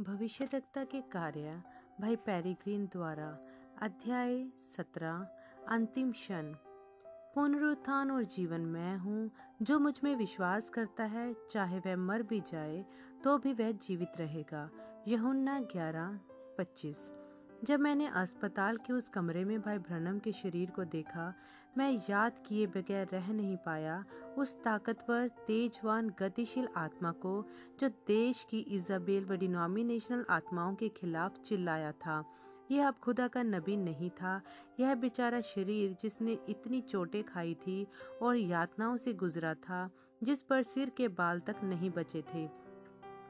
भविष्यदक्ता के कार्य भाई पैरीग्रीन द्वारा अध्याय सत्रह, अंतिम क्षण। पुनरुत्थान और जीवन मैं हूँ, जो मुझमें विश्वास करता है, चाहे वह मर भी जाए तो भी वह जीवित रहेगा। यहुन्ना ग्यारह, पच्चीस। जब मैंने अस्पताल के उस कमरे में भाई ब्रनम के शरीर को देखा, मैं याद किए बगैर रह नहीं पाया उस ताकतवर, तेजवान, गतिशील आत्मा को, जो देश की इजाबेल व डिनोमिनेशनल आत्माओं के खिलाफ चिल्लाया था। यह अब खुदा का नबी नहीं था। यह बेचारा शरीर जिसने इतनी चोटें खाई थी और यातनाओं से गुजरा था, जिस पर सिर के बाल तक नहीं बचे थे,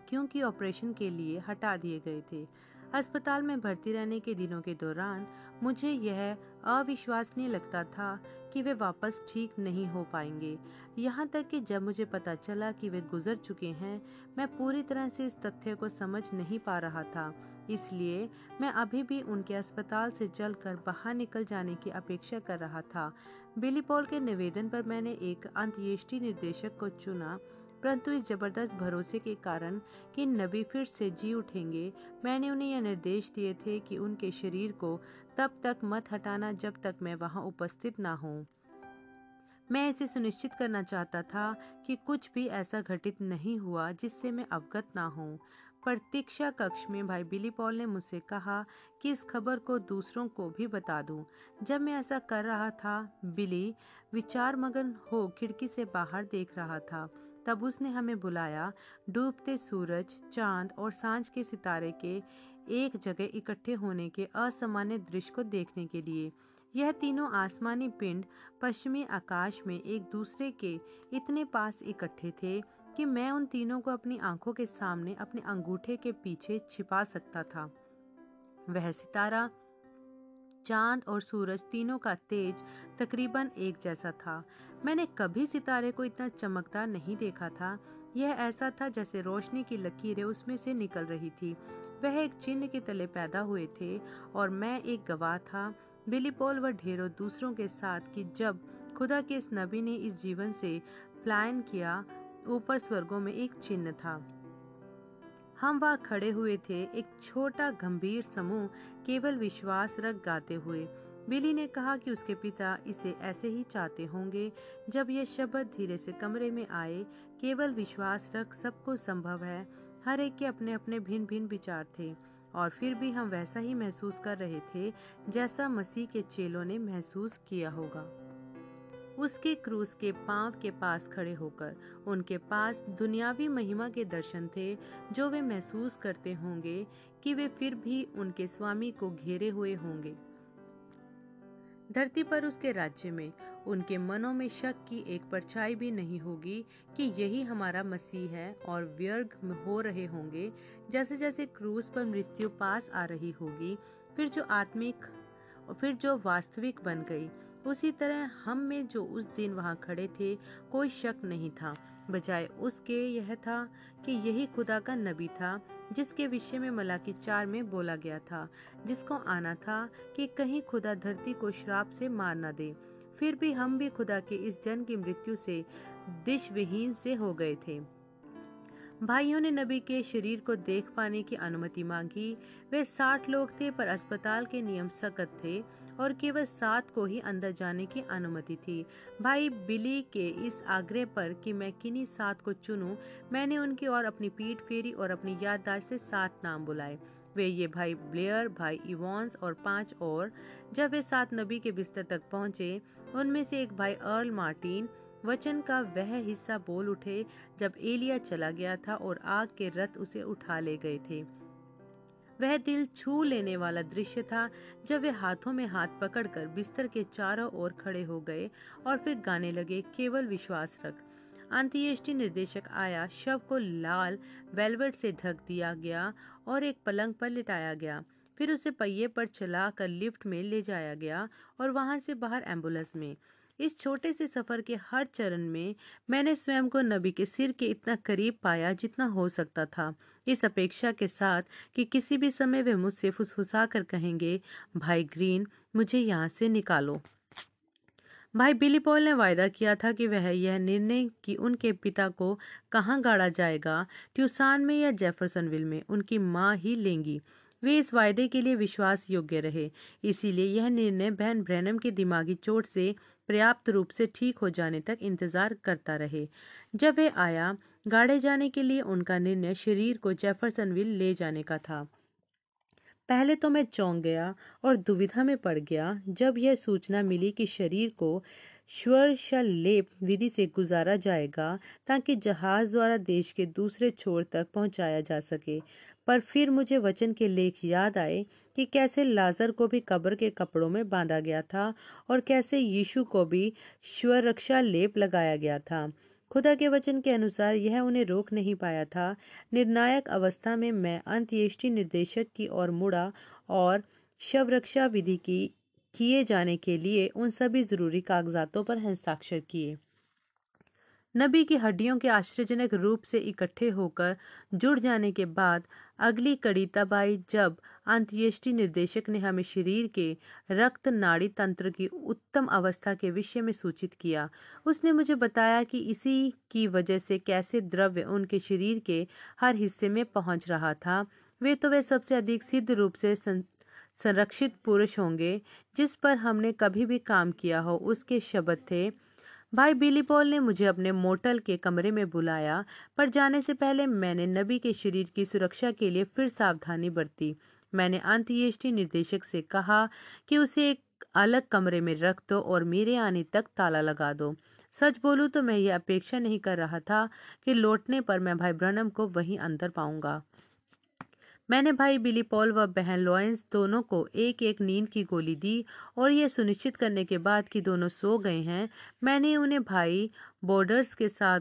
क्योंकि ऑपरेशन के लिए हटा दिए गए थे। अस्पताल में भर्ती रहने के दिनों के दौरान मुझे यह अविश्वसनीय लगता था कि वे वापस ठीक नहीं हो पाएँगे। यहाँ तक कि जब मुझे पता चला कि वे गुजर चुके हैं, मैं पूरी तरह से इस तथ्य को समझ नहीं पा रहा था। इसलिए मैं अभी भी उनके अस्पताल से चलकर बाहर निकल जाने की अपेक्षा कर रहा था। बिली पॉल के निवेदन पर मैंने एक अंत्येष्टि निर्देशक को चुना परंतु इस ज़बरदस्त भरोसे के कारण कि नबी फिर से जी उठेंगे, मैंने उन्हें यह निर्देश दिए थे कि उनके शरीर को तब तक मत हटाना जब तक मैं वहाँ उपस्थित ना हूँ। मैं इसे सुनिश्चित करना चाहता था कि कुछ भी ऐसा घटित नहीं हुआ जिससे मैं अवगत ना हूँ। प्रतीक्षा कक्ष में भाई बिली पॉल ने मुझसे कहा कि इस खबर को दूसरों को भी बता दूँ। जब मैं ऐसा कर रहा था, बिली विचार मगन हो खिड़की से बाहर देख रहा था। तब उसने हमें बुलाया, डूबते सूरज, चाँद और साँझ के सितारे के एक जगह इकट्ठे होने के असामान्य दृश्य को देखने के लिए। यह तीनों आसमानी पिंड पश्चिमी आकाश में एक दूसरे के इतने पास इकट्ठे थे कि मैं उन तीनों को अपनी आँखों के सामने अपने अंगूठे के पीछे छिपा सकता था। वह सितारा चाँद और सूरज तीनों का तेज तकरीबन एक जैसा था। मैंने कभी सितारे को इतना चमकदार नहीं देखा था। यह ऐसा था जैसे रोशनी की लकीरें उसमें से निकल रही थी। वह एक चिन्ह के तले पैदा हुए थे और मैं एक गवाह था। बिली पॉल व ढेरों दूसरों के साथ कि जब खुदा के इस नबी ने इस जीवन से प्लान किया, ऊपर स्वर्गों में एक चिन्ह था। हम वहाँ खड़े हुए थे एक छोटा गंभीर समूह केवल विश्वास रख गाते हुए। बिली ने कहा कि उसके पिता इसे ऐसे ही चाहते होंगे, जब यह शब्द धीरे से कमरे में आए, केवल विश्वास रख सबको संभव है, हर एक के अपने अपने भिन्न भिन्न विचार थे। और फिर भी हम वैसा ही महसूस कर रहे थे, जैसा मसीह के चेलों ने महसूस किया होगा। उसके क्रूस के पाँव के पास खड़े होकर उनके पास दुनियावी महिमा के दर्शन थे, जो वे महसूस करते होंगे कि वे फिर भी उनके स्वामी को घेरे हुए होंगे। धरती पर उसके राज्य में उनके मनों में शक की एक परछाई भी नहीं होगी कि यही हमारा मसीह है और व्यर्ग हो रहे होंगे जैसे जैसे क्रूस पर मृत्यु पास आ रही होगी, फिर जो आत्मिक, फिर जो वास्तविक बन गई उसी तरह हम में जो उस दिन वहाँ खड़े थे, कोई शक नहीं था। बजाय उसके, यह था कि यही खुदा का नबी था, जिसके विषय में मलाकी चार में बोला गया था, जिसको आना था कि कहीं खुदा धरती को श्राप से मार न दे। फिर भी हम भी खुदा के इस जन की मृत्यु से दिश विहीन से हो गए थे। भाइयों ने नबी के शरीर को देख पाने की अनुमति मांगी। वे साठ लोग थे, पर अस्पताल के नियम सख्त थे। और केवल सात को ही अंदर जाने की अनुमति थी। भाई बिली के इस आग्रह पर कि मैं किन्हीं सात को चुनूं, मैंने उनकी और अपनी पीठ फेरी और अपनी याददाश्त से सात नाम बुलाए। वे ये भाई ब्लेयर भाई इवॉन्स और पाँच और जब वे सात नबी के बिस्तर तक पहुँचे उनमें से एक भाई अर्ल मार्टिन वचन का वह हिस्सा बोल उठे जब एलिया चला गया था और आग के रथ उसे उठा ले गए थे। वह दिल छू लेने वाला दृश्य था जब वे हाथों में हाथ पकड़कर बिस्तर के चारों ओर खड़े हो गए और फिर गाने लगे, केवल विश्वास रख। अंत्येष्टि निर्देशक आया, शव को लाल वेलवेट से ढक दिया गया और एक पलंग पर लिटाया गया। फिर उसे पहिए पर चलाकर लिफ्ट में ले जाया गया और वहाँ से बाहर एंबुलेंस में। इस छोटे से सफ़र के हर चरण में मैंने स्वयं को नबी के सिर के इतना करीब पाया जितना हो सकता था। इस अपेक्षा के साथ कि किसी भी समय वे मुझसे फुसफुसा कर कहेंगे, भाई ग्रीन, मुझे यहाँ से निकालो। भाई बिली पॉल ने वायदा किया था कि वह यह निर्णय कि उनके पिता को कहाँ गाड़ा जाएगा, ट्यूसान में या जेफरसनविल में, उनकी माँ ही लेंगी। वे इस वायदे के लिए विश्वास योग्य रहे। इसीलिए यह निर्णय बहन ब्रैनम की दिमागी चोट से पर्याप्त रूप से ठीक हो जाने तक इंतज़ार करता रहे। जब वे आया, गाड़े जाने के लिए उनका निर्णय शरीर को जेफरसनविल ले जाने का था। पहले तो मैं चौंक गया और दुविधा में पड़ गया जब यह सूचना मिली कि शरीर को लेप विधि से गुजारा जाएगा ताकि जहाज़ द्वारा देश के दूसरे छोर तक पहुँचाया जा सके। पर फिर मुझे वचन के लेख याद आए कि कैसे लाजर को भी कब्र के कपड़ों में बांधा गया था और कैसे यीशु को भी स्वरक्षा लेप लगाया गया था। खुदा के वचन के अनुसार यह उन्हें रोक नहीं पाया था। निर्णायक अवस्था में मैं अंत्येष्टि निर्देशक की ओर मुड़ा और शव रक्षा विधि की किए जाने के लिए उन सभी ज़रूरी कागजातों पर हस्ताक्षर किए। नबी की हड्डियों के आश्चर्यजनक रूप से इकट्ठे होकर जुड़ जाने के बाद अगली कड़ी तब आई जब अंत्येष्टि निर्देशक ने हमें शरीर के रक्त नाड़ी तंत्र की उत्तम अवस्था के विषय में सूचित किया। उसने मुझे बताया कि इसी की वजह से कैसे द्रव्य उनके शरीर के हर हिस्से में पहुँच रहा था। वे तो वे सबसे अधिक सिद्ध रूप से, संरक्षित पुरुष होंगे, जिस पर हमने कभी भी काम किया हो, उसके शब्द थे भाई बिली पॉल ने मुझे अपने मोटल के कमरे में बुलाया, पर जाने से पहले मैंने नबी के शरीर की सुरक्षा के लिए फिर सावधानी बरती। मैंने अंत्येष्टि निर्देशक से कहा कि उसे एक अलग कमरे में रख दो और मेरे आने तक ताला लगा दो। सच बोलूँ तो मैं ये अपेक्षा नहीं कर रहा था कि लौटने पर मैं भाई ब्रनम को वहीं अंदर पाऊँगा। मैंने भाई बिली पॉल व बहन लॉयंस दोनों को एक एक नींद की गोली दी और यह सुनिश्चित करने के बाद कि दोनों सो गए हैं, मैंने उन्हें भाई बॉर्डर्स के साथ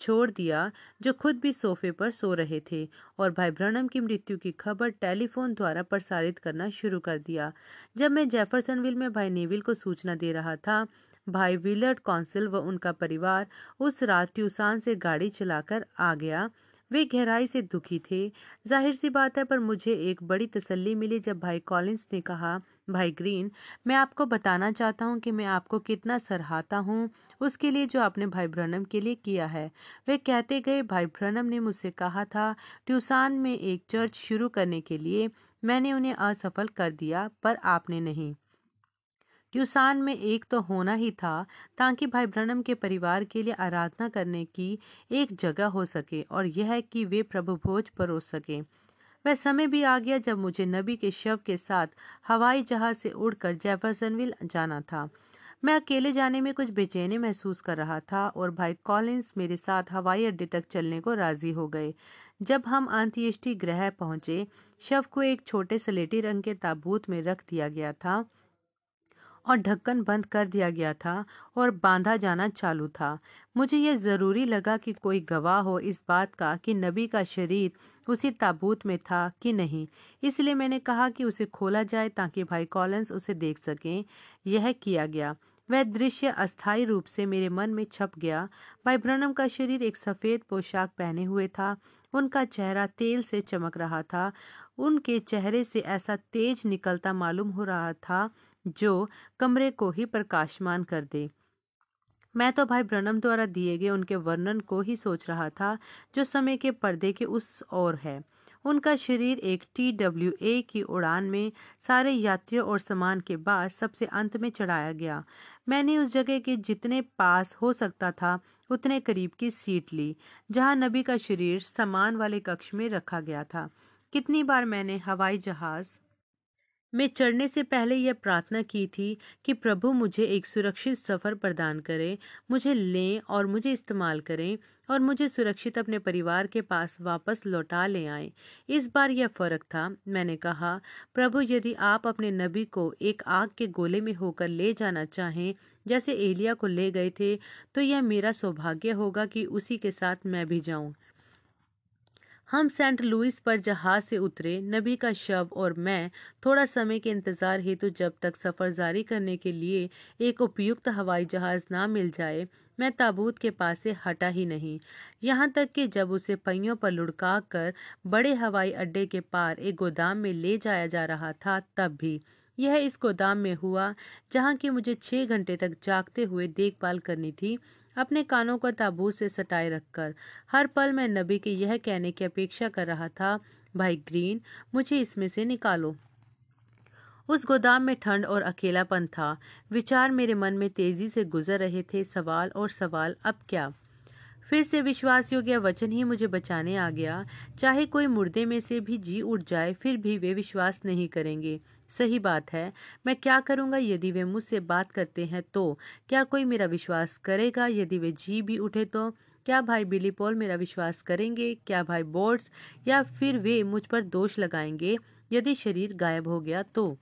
छोड़ दिया, जो खुद भी सोफे पर सो रहे थे और भाई ब्रनम की मृत्यु की खबर टेलीफोन द्वारा प्रसारित करना शुरू कर दिया। जब मैं जेफरसनविल में भाई नेविल को सूचना दे रहा था, भाई विलर्ड कौंसिल व उनका परिवार उस रात ट्यूसान से गाड़ी चलाकर आ गया वे गहराई से दुखी थे। ज़ाहिर सी बात है, पर मुझे एक बड़ी तसल्ली मिली जब भाई कॉलिंस ने कहा, भाई ग्रीन, मैं आपको बताना चाहता हूँ कि मैं आपको कितना सराहता हूँ उसके लिए जो आपने भाई ब्रनम के लिए किया है वे कहते गए, भाई ब्रनम ने मुझसे कहा था, ट्यूसान में एक चर्च शुरू करने के लिए मैंने उन्हें असफल कर दिया, पर आपने नहीं। ट्यूसान में एक तो होना ही था, ताकि भाई ब्रनम के परिवार के लिए आराधना करने की एक जगह हो सके और यह कि वे प्रभु भोज परोस सके। वह समय भी आ गया जब मुझे नबी के शव के साथ हवाई जहाज़ से उड़कर जेफरसनविल जाना था। मैं अकेले जाने में कुछ बेचैनी महसूस कर रहा था और भाई कॉलिंस मेरे साथ हवाई अड्डे तक चलने को राज़ी हो गए। जब हम अंत्येष्टि ग्रह पहुँचे, शव को एक छोटे सलेटी रंग के ताबूत में रख दिया गया था। और ढक्कन बंद कर दिया गया था और बांधा जाना चालू था। मुझे यह ज़रूरी लगा कि कोई गवाह हो इस बात का कि नबी का शरीर उसी ताबूत में था कि नहीं। इसलिए मैंने कहा कि उसे खोला जाए ताकि भाई कॉलेंस उसे देख सकें। यह किया गया। वह दृश्य अस्थायी रूप से मेरे मन में छप गया। भाई ब्रनम का शरीर एक सफ़ेद पोशाक पहने हुए था। उनका चेहरा तेल से चमक रहा था। उनके चेहरे से ऐसा तेज निकलता मालूम हो रहा था जो कमरे को ही प्रकाशमान कर दे। मैं तो भाई ब्रनम द्वारा दिए गए उनके वर्णन को ही सोच रहा था, जो समय के पर्दे के उस ओर है। उनका शरीर एक टी डब्ल्यू ए की उड़ान में सारे यात्रियों और सामान के बाद सबसे अंत में चढ़ाया गया। मैंने उस जगह के जितने पास हो सकता था, उतने करीब की सीट ली, जहाँ नबी का शरीर सामान वाले कक्ष में रखा गया था। कितनी बार मैंने हवाई जहाज़ मैं चढ़ने से पहले यह प्रार्थना की थी कि प्रभु मुझे एक सुरक्षित सफ़र प्रदान करें, मुझे लें और मुझे इस्तेमाल करें और मुझे सुरक्षित अपने परिवार के पास वापस लौटा ले आए। इस बार यह फ़र्क था। मैंने कहा, प्रभु, यदि आप अपने नबी को एक आग के गोले में होकर ले जाना चाहें, जैसे एलिया को ले गए थे तो यह मेरा सौभाग्य होगा कि उसी के साथ मैं भी जाऊँ। हम सेंट लुइस पर जहाज़ से उतरे, नबी का शव और मैं थोड़ा समय के इंतज़ार हेतु जब तक सफ़र जारी करने के लिए एक उपयुक्त हवाई जहाज़ ना मिल जाए, मैं ताबूत के पास से हटा ही नहीं। यहाँ तक कि जब उसे पहियों पर लुढ़का कर बड़े हवाई अड्डे के पार एक गोदाम में ले जाया जा रहा था, तब भी। यह इस गोदाम में हुआ, जहाँ की मुझे छह घंटे तक जागते हुए देखभाल करनी थी। अपने कानों को ताबूत से सटाए रखकर। हर पल मैं नबी के यह कहने की अपेक्षा कर रहा था, भाई ग्रीन, मुझे इसमें से निकालो। उस गोदाम में ठंड और अकेलापन था। विचार मेरे मन में तेज़ी से गुजर रहे थे, सवाल और सवाल, अब क्या? फिर से विश्वास योग्य वचन ही मुझे बचाने आ गया। चाहे कोई मुर्दे में से भी जी उठ जाए, फिर भी वे विश्वास नहीं करेंगे। सही बात है। मैं क्या करूँगा यदि वे मुझसे बात करते हैं तो? क्या कोई मेरा विश्वास करेगा यदि वे जी भी उठे तो? क्या भाई बिली पॉल मेरा विश्वास करेंगे? क्या भाई बोर्ड्स? या फिर वे मुझ पर दोष लगाएँगे? यदि शरीर गायब हो गया तो?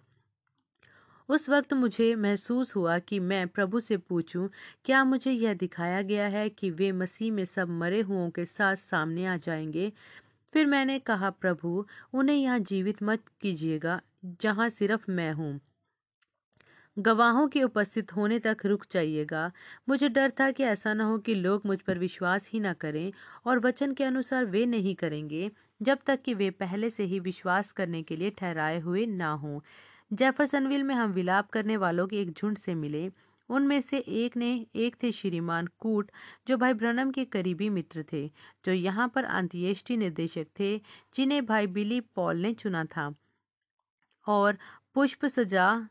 उस वक्त मुझे महसूस हुआ कि मैं प्रभु से पूछूँ, क्या मुझे यह दिखाया गया है कि वे मसीह में सब मरे हुओं के साथ सामने आ जाएँगे? फिर मैंने कहा, प्रभु, उन्हें यहाँ जीवित मत कीजिएगा, जहाँ सिर्फ़ मैं हूँ। गवाहों के उपस्थित होने तक रुक जाइएगा। मुझे डर था कि ऐसा न हो कि लोग मुझ पर विश्वास ही न करें और वचन के अनुसार वे नहीं करेंगे, जब तक कि वे पहले से ही विश्वास करने के लिए ठहराए हुए ना हों। जेफरसनविल में हम विलाप करने वालों के एक झुंड से मिले। उनमें से एक ने, एक थे श्रीमान कूट, जो भाई ब्रनम के करीबी मित्र थे, जो यहाँ पर अंत्येष्टि निर्देशक थे, जिन्हें भाई बिली पॉल ने चुना था। और पुष्प सजा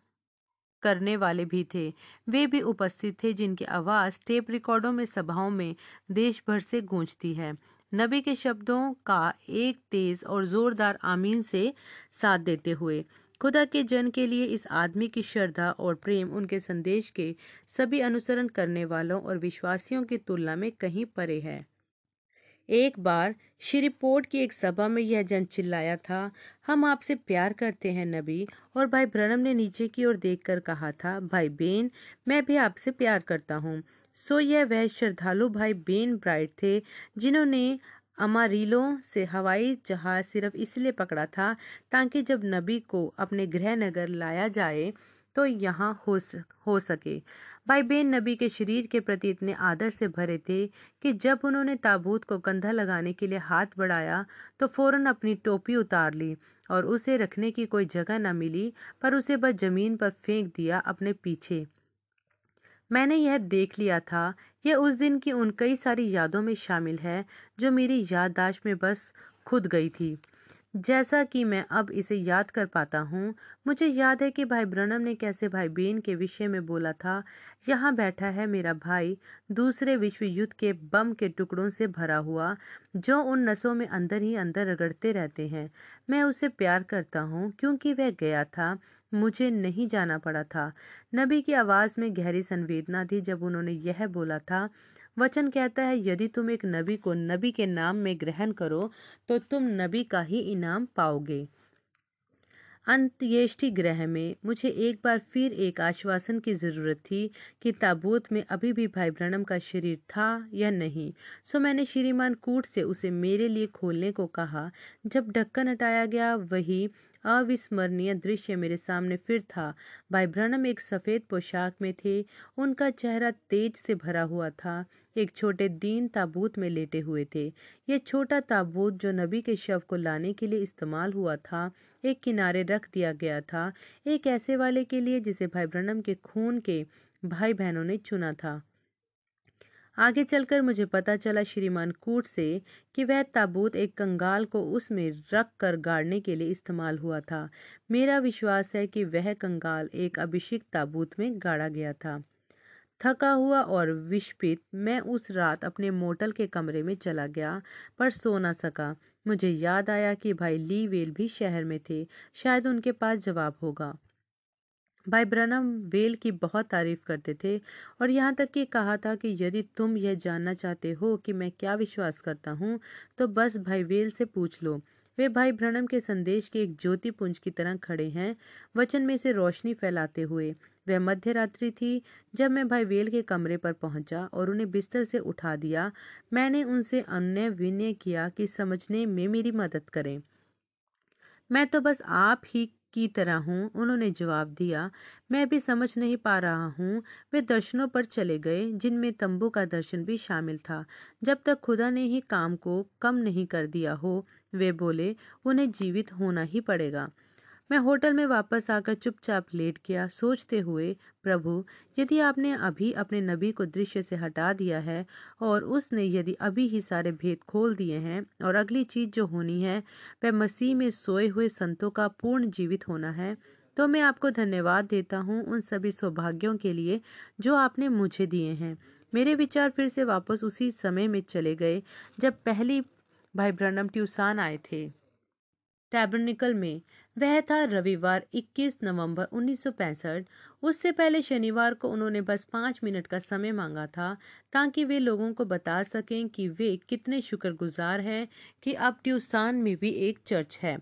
करने वाले भी थे। वे भी उपस्थित थे, जिनकी आवाज़ टेप रिकॉर्डों में, सभाओं में देश भर से गूंजती है। नबी के शब्दों का एक तेज और जोरदार आमीन से साथ देते हुए खुदा के जन के लिए इस आदमी की श्रद्धा और प्रेम उनके संदेश के सभी अनुसरण करने वालों और विश्वासियों की तुलना में कहीं परे है। एक बार श्रीपोर्ट की एक सभा में यह जन चिल्लाया था, हम आपसे प्यार करते हैं नबी। और भाई ब्रनम ने नीचे की ओर देखकर कहा था, भाई बेन, मैं भी आपसे प्यार करता हूँ। सो यह वह श्रद्धालु भाई बेन ब्राइट थे, जिन्होंने अमारीलों से हवाई जहाज़ सिर्फ़ इसलिए पकड़ा था ताकि जब नबी को अपने गृह नगर लाया जाए तो यहाँ हो हो सके। भाई बेन नबी के शरीर के प्रति इतने आदर से भरे थे कि जब उन्होंने ताबूत को कंधा लगाने के लिए हाथ बढ़ाया तो फ़ौरन अपनी टोपी उतार ली और उसे रखने की कोई जगह न मिली, पर उसे बस ज़मीन पर फेंक दिया अपने पीछे। मैंने यह देख लिया था यह उस दिन की उन कई सारी यादों में शामिल है, जो मेरी याददाश्त में बस खुद गई थी। जैसा कि मैं अब इसे याद कर पाता हूँ, मुझे याद है कि भाई ब्रनम ने कैसे भाई बेन के विषय में बोला था, यहाँ बैठा है मेरा भाई, दूसरे विश्व युद्ध के बम के टुकड़ों से भरा हुआ, जो उन नसों में अंदर ही अंदर रगड़ते रहते हैं। मैं उसे प्यार करता हूँ, क्योंकि वह गया था मुझे नहीं जाना पड़ा था। नबी की आवाज़ में गहरी संवेदना थी जब उन्होंने यह बोला था, वचन कहता है, यदि तुम एक नबी को नबी के नाम में ग्रहण करो तो तुम नबी का ही इनाम पाओगे। अंत्येष्टि ग्रह में मुझे एक बार फिर एक आश्वासन की ज़रूरत थी कि ताबूत में अभी भी भाई ब्रणम का शरीर था या नहीं। सो मैंने श्रीमान कूट से उसे मेरे लिए खोलने को कहा। जब ढक्कन हटाया गया, वही अविस्मरणीय दृश्य मेरे सामने फिर था। भाई ब्रनम एक सफ़ेद पोशाक में थे। उनका चेहरा तेज से भरा हुआ था। एक छोटे दीन ताबूत में लेटे हुए थे। ये छोटा ताबूत जो नबी के शव को लाने के लिए इस्तेमाल हुआ था, एक किनारे रख दिया गया था। एक ऐसे वाले के लिए जिसे भाई ब्रनम के खून के भाई बहनों ने चुना था। आगे चलकर मुझे पता चला श्रीमान कूट से कि वह ताबूत एक कंगाल को उसमें रख कर गाड़ने के लिए इस्तेमाल हुआ था। मेरा विश्वास है कि वह कंगाल एक अभिषेक ताबूत में गाड़ा गया था। थका हुआ और विस्पित मैं उस रात अपने मोटल के कमरे में चला गया, पर सो ना सका। मुझे याद आया कि भाई ली वेल भी शहर में थे। शायद उनके पास जवाब होगा। भाई ब्रनम, वेल की बहुत तारीफ़ करते थे और यहाँ तक कि कहा था कि यदि तुम यह जानना चाहते हो कि मैं क्या विश्वास करता हूँ तो बस भाई वेल से पूछ लो। वे भाई ब्रनम के संदेश के एक ज्योति पुंज की तरह खड़े हैं, वचन में से रोशनी फैलाते हुए। वह मध्य रात्रि थी, जब मैं भाई वेल के कमरे पर पहुँचा और उन्हें बिस्तर से उठा दिया, मैंने उनसे अन्य विनय किया कि समझने में मेरी मदद करें। मैं तो बस आप ही की तरह हूँ, उन्होंने जवाब दिया, मैं भी समझ नहीं पा रहा हूँ। वे दर्शनों पर चले गए, जिनमें तंबू का दर्शन भी शामिल था। जब तक खुदा ने ही काम को कम नहीं कर दिया हो, वे बोले, उन्हें जीवित होना ही पड़ेगा। मैं होटल में वापस आकर चुपचाप लेट गया सोचते हुए, प्रभु, यदि आपने अभी अपने नबी को दृश्य से हटा दिया है और उसने यदि अभी ही सारे भेद खोल दिए हैं और अगली चीज़ जो होनी है, वह मसीह में सोए हुए संतों का पूर्ण जीवित होना है तो मैं आपको धन्यवाद देता हूँ उन सभी सौभाग्यों के लिए जो आपने मुझे दिए हैं। मेरे विचार फिर से वापस उसी समय में चले गए, जब पहली भाई ब्रनम ट्यूसान आए थे। टैबरनिकल में। वह था रविवार 21 नवंबर 1965 उससे पहले शनिवार को उन्होंने बस पाँच मिनट का समय मांगा था, ताकि वे लोगों को बता सकें कि वे कितने शुक्रगुजार हैं कि अब ट्यूसान में भी एक चर्च है।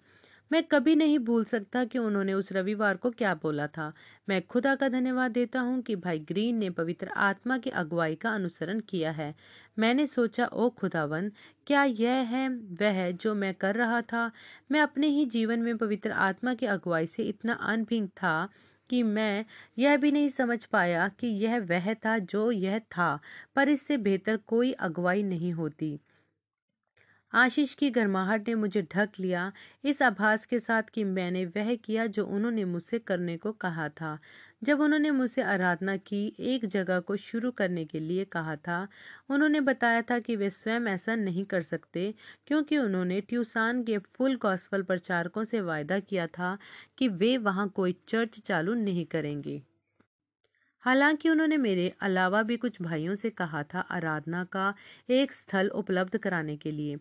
मैं कभी नहीं भूल सकता कि उन्होंने उस रविवार को क्या बोला था। मैं खुदा का धन्यवाद देता हूँ कि भाई ग्रीन ने पवित्र आत्मा की अगुवाई का अनुसरण किया है। मैंने सोचा, ओ खुदावन, क्या यह है, वह जो मैं कर रहा था? मैं अपने ही जीवन में पवित्र आत्मा की अगुवाई से इतना अनभिज्ञ था कि मैं यह भी नहीं समझ पाया कि यह वह था जो यह था, पर इससे बेहतर कोई अगुवाई नहीं होती। आशीष की गर्माहट ने मुझे ढक लिया, इस आभास के साथ कि मैंने वह किया जो उन्होंने मुझसे करने को कहा था। जब उन्होंने मुझसे आराधना की, एक जगह को शुरू करने के लिए कहा था, उन्होंने बताया था कि वे स्वयं ऐसा नहीं कर सकते, क्योंकि उन्होंने ट्यूसान के फुल गॉस्पल प्रचारकों से वायदा किया था कि वे वहाँ कोई चर्च चालू नहीं करेंगे। हालाँकि उन्होंने मेरे अलावा भी कुछ भाइयों से कहा था आराधना का एक स्थल उपलब्ध कराने के लिए।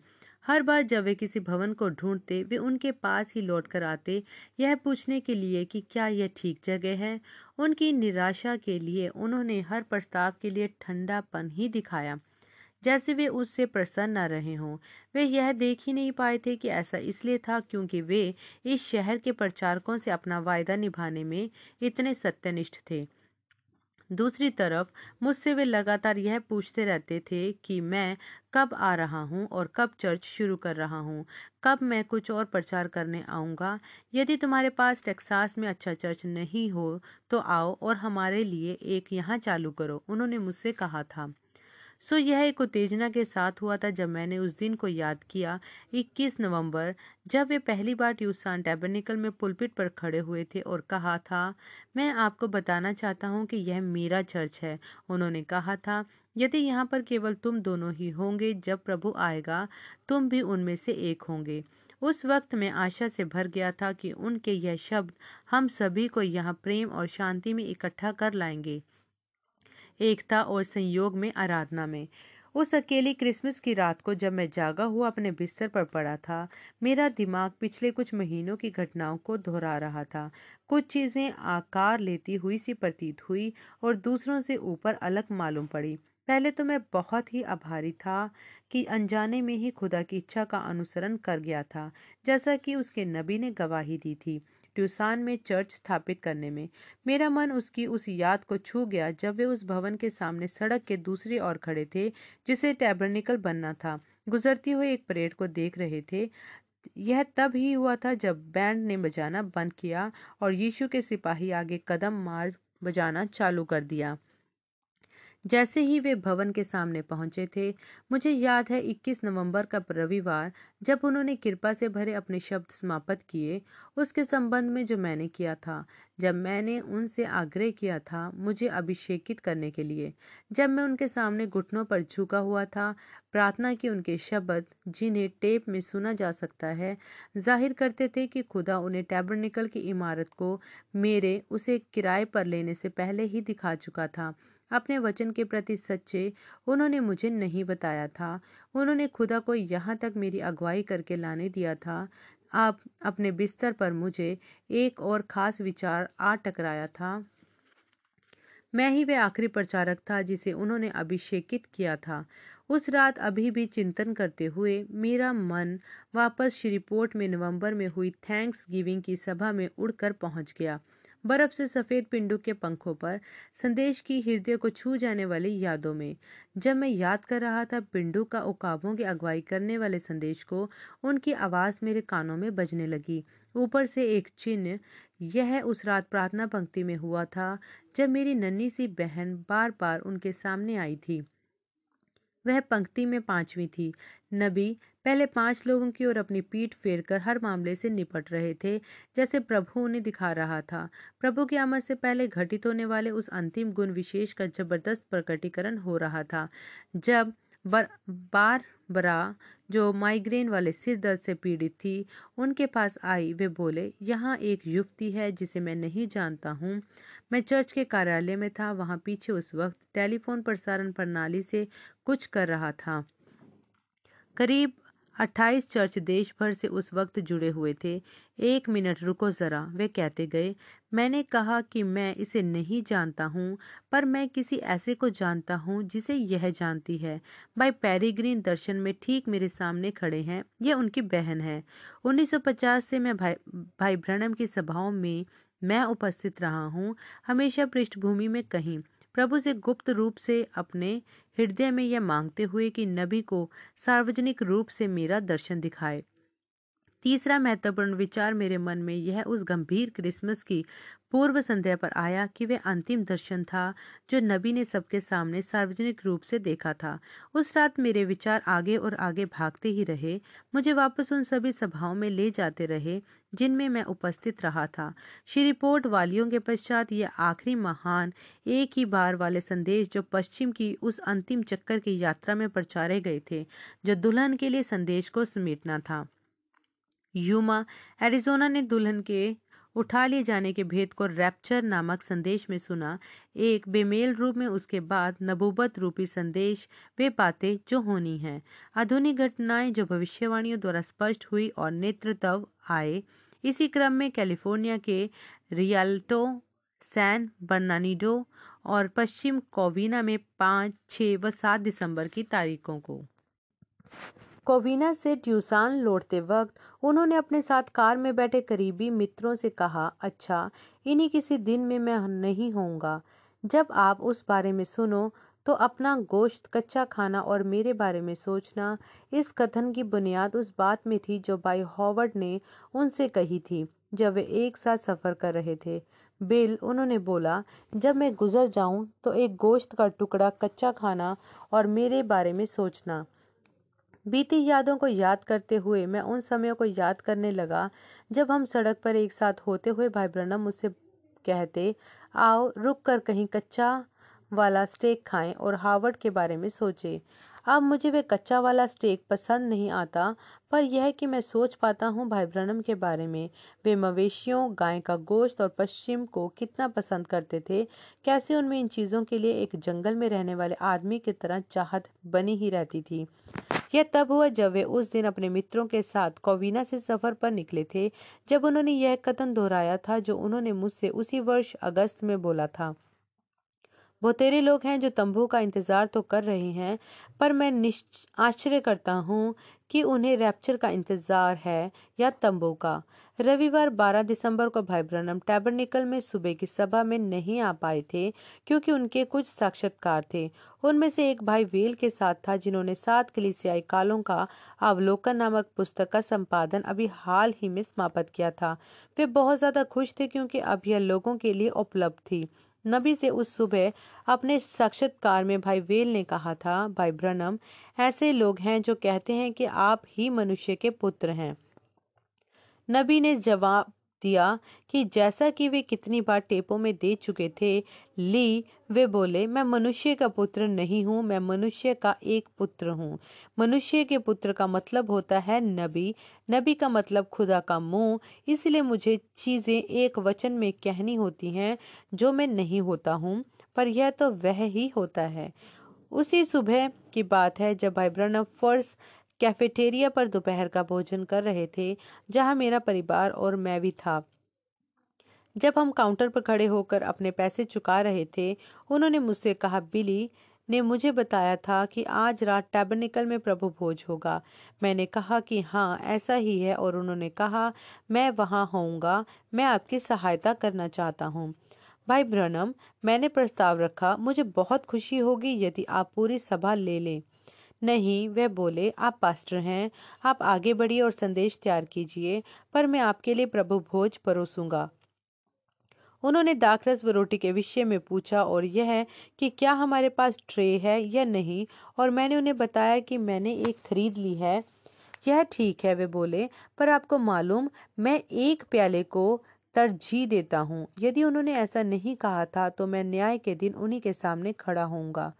हर बार जब वे किसी भवन को ढूंढते, वे उनके पास ही लौट कर आते, यह पूछने के लिए कि क्या यह ठीक जगह है? उनकी निराशा के लिए उन्होंने हर प्रस्ताव के लिए ठंडापन ही दिखाया। जैसे वे उससे प्रसन्न न रहे हों, वे यह देख ही नहीं पाए थे कि ऐसा इसलिए था क्योंकि वे इस शहर के प्रचारकों से अपना वायदा निभाने में इतने सत्यनिष्ठ थे। दूसरी तरफ़ मुझसे वे लगातार यह पूछते रहते थे कि मैं कब आ रहा हूँ और कब चर्च शुरू कर रहा हूँ। कब मैं कुछ और प्रचार करने आऊँगा? यदि तुम्हारे पास टेक्सास में अच्छा चर्च नहीं हो तो आओ और हमारे लिए एक यहाँ चालू करो, उन्होंने मुझसे कहा था। सो यह एक उत्तेजना के साथ हुआ था जब मैंने उस दिन को याद किया 21 नवंबर, जब वे पहली बार ट्यूसान टैबरनिकल में पुलपिट पर खड़े हुए थे और कहा था, मैं आपको बताना चाहता हूँ कि यह मेरा चर्च है। उन्होंने कहा था, यदि यहाँ पर केवल तुम दोनों ही होंगे, जब प्रभु आएगा, तुम भी उनमें से एक होंगे। उस वक्त मैं आशा से भर गया था कि उनके यह शब्द हम सभी को यहाँ प्रेम और शांति में इकट्ठा कर लाएँगे। एकता और संयोग में आराधना में। उस अकेली क्रिसमस की रात को जब मैं जागा हुआ अपने बिस्तर पर पड़ा था, मेरा दिमाग पिछले कुछ महीनों की घटनाओं को दोहरा रहा था। कुछ चीज़ें आकार लेती हुई सी प्रतीत हुई और दूसरों से ऊपर अलग मालूम पड़ी। पहले तो मैं बहुत ही आभारी था कि अनजाने में ही खुदा की इच्छा का अनुसरण कर गया था, जैसा कि उसके नबी ने गवाही दी थी। ट्यूसान में चर्च स्थापित करने में। मेरा मन उसकी उस याद को छू गया जब वे उस भवन के सामने सड़क के दूसरी ओर खड़े थे, जिसे टैबरनिकल बनना था। गुजरती हुई एक परेड को देख रहे थे। यह तब ही हुआ था जब बैंड ने बजाना बंद किया और यीशु के सिपाही आगे कदम मार बजाना चालू कर दिया। जैसे ही वे भवन के सामने पहुँचे थे, मुझे याद है 21 नवंबर का रविवार, जब उन्होंने कृपा से भरे अपने शब्द समाप्त किए, उसके संबंध में जो मैंने किया था। जब मैंने उनसे आग्रह किया था मुझे अभिषेकित करने के लिए, जब मैं उनके सामने घुटनों पर झुका हुआ था, प्रार्थना की उनके शब्द, जिन्हें टेप में सुना जा सकता है, ज़ाहिर करते थे कि खुदा उन्हें टैबरनिकल की इमारत को मेरे, उसे किराए पर लेने से पहले ही दिखा चुका था। अपने वचन के प्रति सच्चे उन्होंने मुझे नहीं बताया था। उन्होंने खुदा को यहाँ तक मेरी अगुवाई करके लाने दिया था। आप अपने बिस्तर पर मुझे एक और खास विचार आ टकराया था। मैं ही वह आखिरी प्रचारक था जिसे उन्होंने अभिषेकित किया था। उस रात अभी भी चिंतन करते हुए मेरा मन वापस श्रीपोर्ट में नवंबर में हुई थैंक्स गिविंग की सभा में उड़कर पहुँच गया। बर्फ़ से सफ़ेद पिंडों के पंखों पर संदेश की हृदय को छू जाने वाली यादों में। जब मैं याद कर रहा था पिंडू का उकाबों की अगुवाई करने वाले संदेश को, उनकी आवाज़ मेरे कानों में बजने लगी। ऊपर से एक चिन्ह, यह उस रात प्रार्थना पंक्ति में हुआ था, जब मेरी नन्ही सी बहन बार बार उनके सामने आई थी। वह पंक्ति में पांचवी थी। नबी पहले पाँच लोगों की ओर अपनी पीठ फेरकर हर मामले से निपट रहे थे जैसे प्रभु उन्हें दिखा रहा था। प्रभु की आमद से पहले घटित होने वाले उस अंतिम गुण विशेष का ज़बरदस्त प्रकटीकरण हो रहा था। जब बर, बार बरा जो माइग्रेन वाले सिर दर्द से पीड़ित थी उनके पास आई वे बोले यहाँ एक युवती है जिसे मैं नहीं जानता हूँ। मैं चर्च के कार्यालय में था, वहाँ पीछे उस वक्त टेलीफोन प्रसारण प्रणाली से कुछ कर रहा था। करीब 28 चर्च देश भर से उस वक्त जुड़े हुए थे। एक मिनट, रुको ज़रा, वे कहते गए, मैंने कहा कि मैं इसे नहीं जानता हूँ, पर मैं किसी ऐसे को जानता हूँ जिसे यह जानती है। भाई पेरीग्रीन दर्शन में ठीक मेरे सामने खड़े हैं, यह उनकी बहन है। 1950 से मैं भाई भाई ब्रनम की सभाओं में मैं उपस्थित रहा हूँ हमेशा पृष्ठभूमि में कहीं। प्रभु से गुप्त रूप से अपने हृदय में यह मांगते हुए कि नबी को सार्वजनिक रूप से मेरा दर्शन दिखाए। तीसरा महत्वपूर्ण विचार मेरे मन में यह उस गंभीर क्रिसमस की पूर्व संध्या पर आया कि वह अंतिम दर्शन था, जो नबी ने सबके सामने सार्वजनिक रूप से देखा था। उस रात मेरे विचार आगे और आगे भागते ही रहे, मुझे वापस उन सभी सभाओं में ले जाते रहे, जिनमें मैं उपस्थित रहा था। श्री रिपोर्ट वालियों के पश्चात यह आखिरी महान, एक ही बार वाले संदेश जो पश्चिम की उस अंतिम चक्कर की यात्रा में प्रचारे गए थे, जो दुल्हन के लिए संदेश को समेटना था। यूमा, एरिजोना ने दुल्हन के उठा लिए जाने के भेद को रैप्चर नामक संदेश में सुना। एक बेमेल रूप में उसके बाद नबूबत रूपी संदेश वे बातें जो होनी हैं। आधुनिक घटनाएँ जो भविष्यवाणियों द्वारा स्पष्ट हुई और नेतृत्व आए, इसी क्रम में कैलिफ़ोर्निया के रियाल्टो, सैन बर्नानिडो और पश्चिम कोविना में पाँच छः व सात दिसंबर की तारीखों को। कोविना से ट्यूसान लौटते वक्त उन्होंने अपने साथ कार में बैठे करीबी मित्रों से कहा अच्छा इन्हीं किसी दिन में मैं नहीं होऊँगा। जब आप उस बारे में सुनो तो अपना गोश्त, कच्चा खाना और मेरे बारे में सोचना इस कथन की बुनियाद उस बात में थी जो भाई हॉवर्ड ने उनसे कही थी, जब वे एक साथ सफ़र कर रहे थे। बिल उन्होंने बोला, जब मैं गुजर जाऊँ तो एक गोश्त का टुकड़ा, कच्चा खाना और मेरे बारे में सोचना। बीती यादों को याद करते हुए मैं उन समयों को याद करने लगा, जब हम सड़क पर एक साथ होते हुए भाई ब्रनम मुझसे कहते, आओ, रुक कर कहीं कच्चा वाला स्टेक खाएँ और हार्वर्ड के बारे में सोचें। अब मुझे वे कच्चा वाला स्टेक पसंद नहीं आता, पर यह कि मैं सोच पाता हूँ भाई ब्रनम के बारे में। वे मवेशियों, गाय का गोश्त और पश्चिम को कितना पसंद करते थे। कैसे उनमें इन चीज़ों के लिए एक जंगल में रहने वाले आदमी की तरह चाहत बनी ही रहती थी। यह तब हुआ जब वे उस दिन अपने मित्रों के साथ कोविना से सफ़र पर निकले थे, जब उन्होंने यह कथन दोहराया था जो उन्होंने मुझसे उसी वर्ष अगस्त में बोला था। वो तेरे लोग हैं जो तंबू का इंतज़ार तो कर रहे हैं, पर मैं आश्चर्य करता हूँ कि उन्हें रैप्चर का इंतज़ार है या तंबू का। रविवार 12 दिसंबर को भाई ब्रनम टैबरनिकल में सुबह की सभा में नहीं आ पाए थे, क्योंकि उनके कुछ साक्षात्कार थे। उनमें से एक भाई वेल के साथ था, जिन्होंने सात कलिसियाई कालों का अवलोकन नामक पुस्तक का संपादन अभी हाल ही में समाप्त किया था। वे बहुत ज़्यादा खुश थे क्योंकि अब यह लोगों के लिए उपलब्ध थी। नबी से उस सुबह अपने साक्षात्कार में भाई वेल ने कहा था, भाई ब्रनम, ऐसे लोग हैं जो कहते हैं कि आप ही मनुष्य के पुत्र हैं। नबी ने जवाब दिया कि जैसा कि वे कितनी बार टेपों में दे चुके थे, ली, वे बोले, मैं मनुष्य का पुत्र नहीं हूँ, मैं मनुष्य का एक पुत्र हूँ। मनुष्य के पुत्र का मतलब होता है नबी। नबी का मतलब खुदा का मुँह। इसलिए मुझे चीज़ें एक वचन में कहनी होती हैं, जो मैं नहीं होता हूँ, पर यह तो वह ही होता है। उसी सुबह की बात है जब भाई ब्रनम फर्स कैफेटेरिया पर दोपहर का भोजन कर रहे थे, जहाँ मेरा परिवार और मैं भी था। जब हम काउंटर पर खड़े होकर अपने पैसे चुका रहे थे, उन्होंने मुझसे कहा, बिली, ने मुझे बताया था कि आज रात टैबरनिकल में प्रभु भोज होगा। मैंने कहा कि हाँ ऐसा ही है और उन्होंने कहा, मैं वहाँ होऊँगा, मैं आपकी सहायता करना चाहता हूँ। भाई ब्रनम, मैंने प्रस्ताव रखा, मुझे बहुत खुशी होगी यदि आप पूरी सभा ले लें। नहीं वह बोले, आप पास्टर हैं, आप आगे बढ़िए और संदेश तैयार कीजिए, पर मैं आपके लिए प्रभु भोज परोसूँगा। उन्होंने दाखरस व रोटी के विषय में पूछा, और यह कि क्या हमारे पास ट्रे है या नहीं? और मैंने उन्हें बताया कि मैंने एक खरीद ली है। यह ठीक है, वे बोले, पर आपको मालूम, मैं एक प्याले को तरजीह देता हूँ। यदि उन्होंने ऐसा नहीं कहा था तो मैं न्याय के दिन उन्हीं के सामने खड़ा होऊँगा।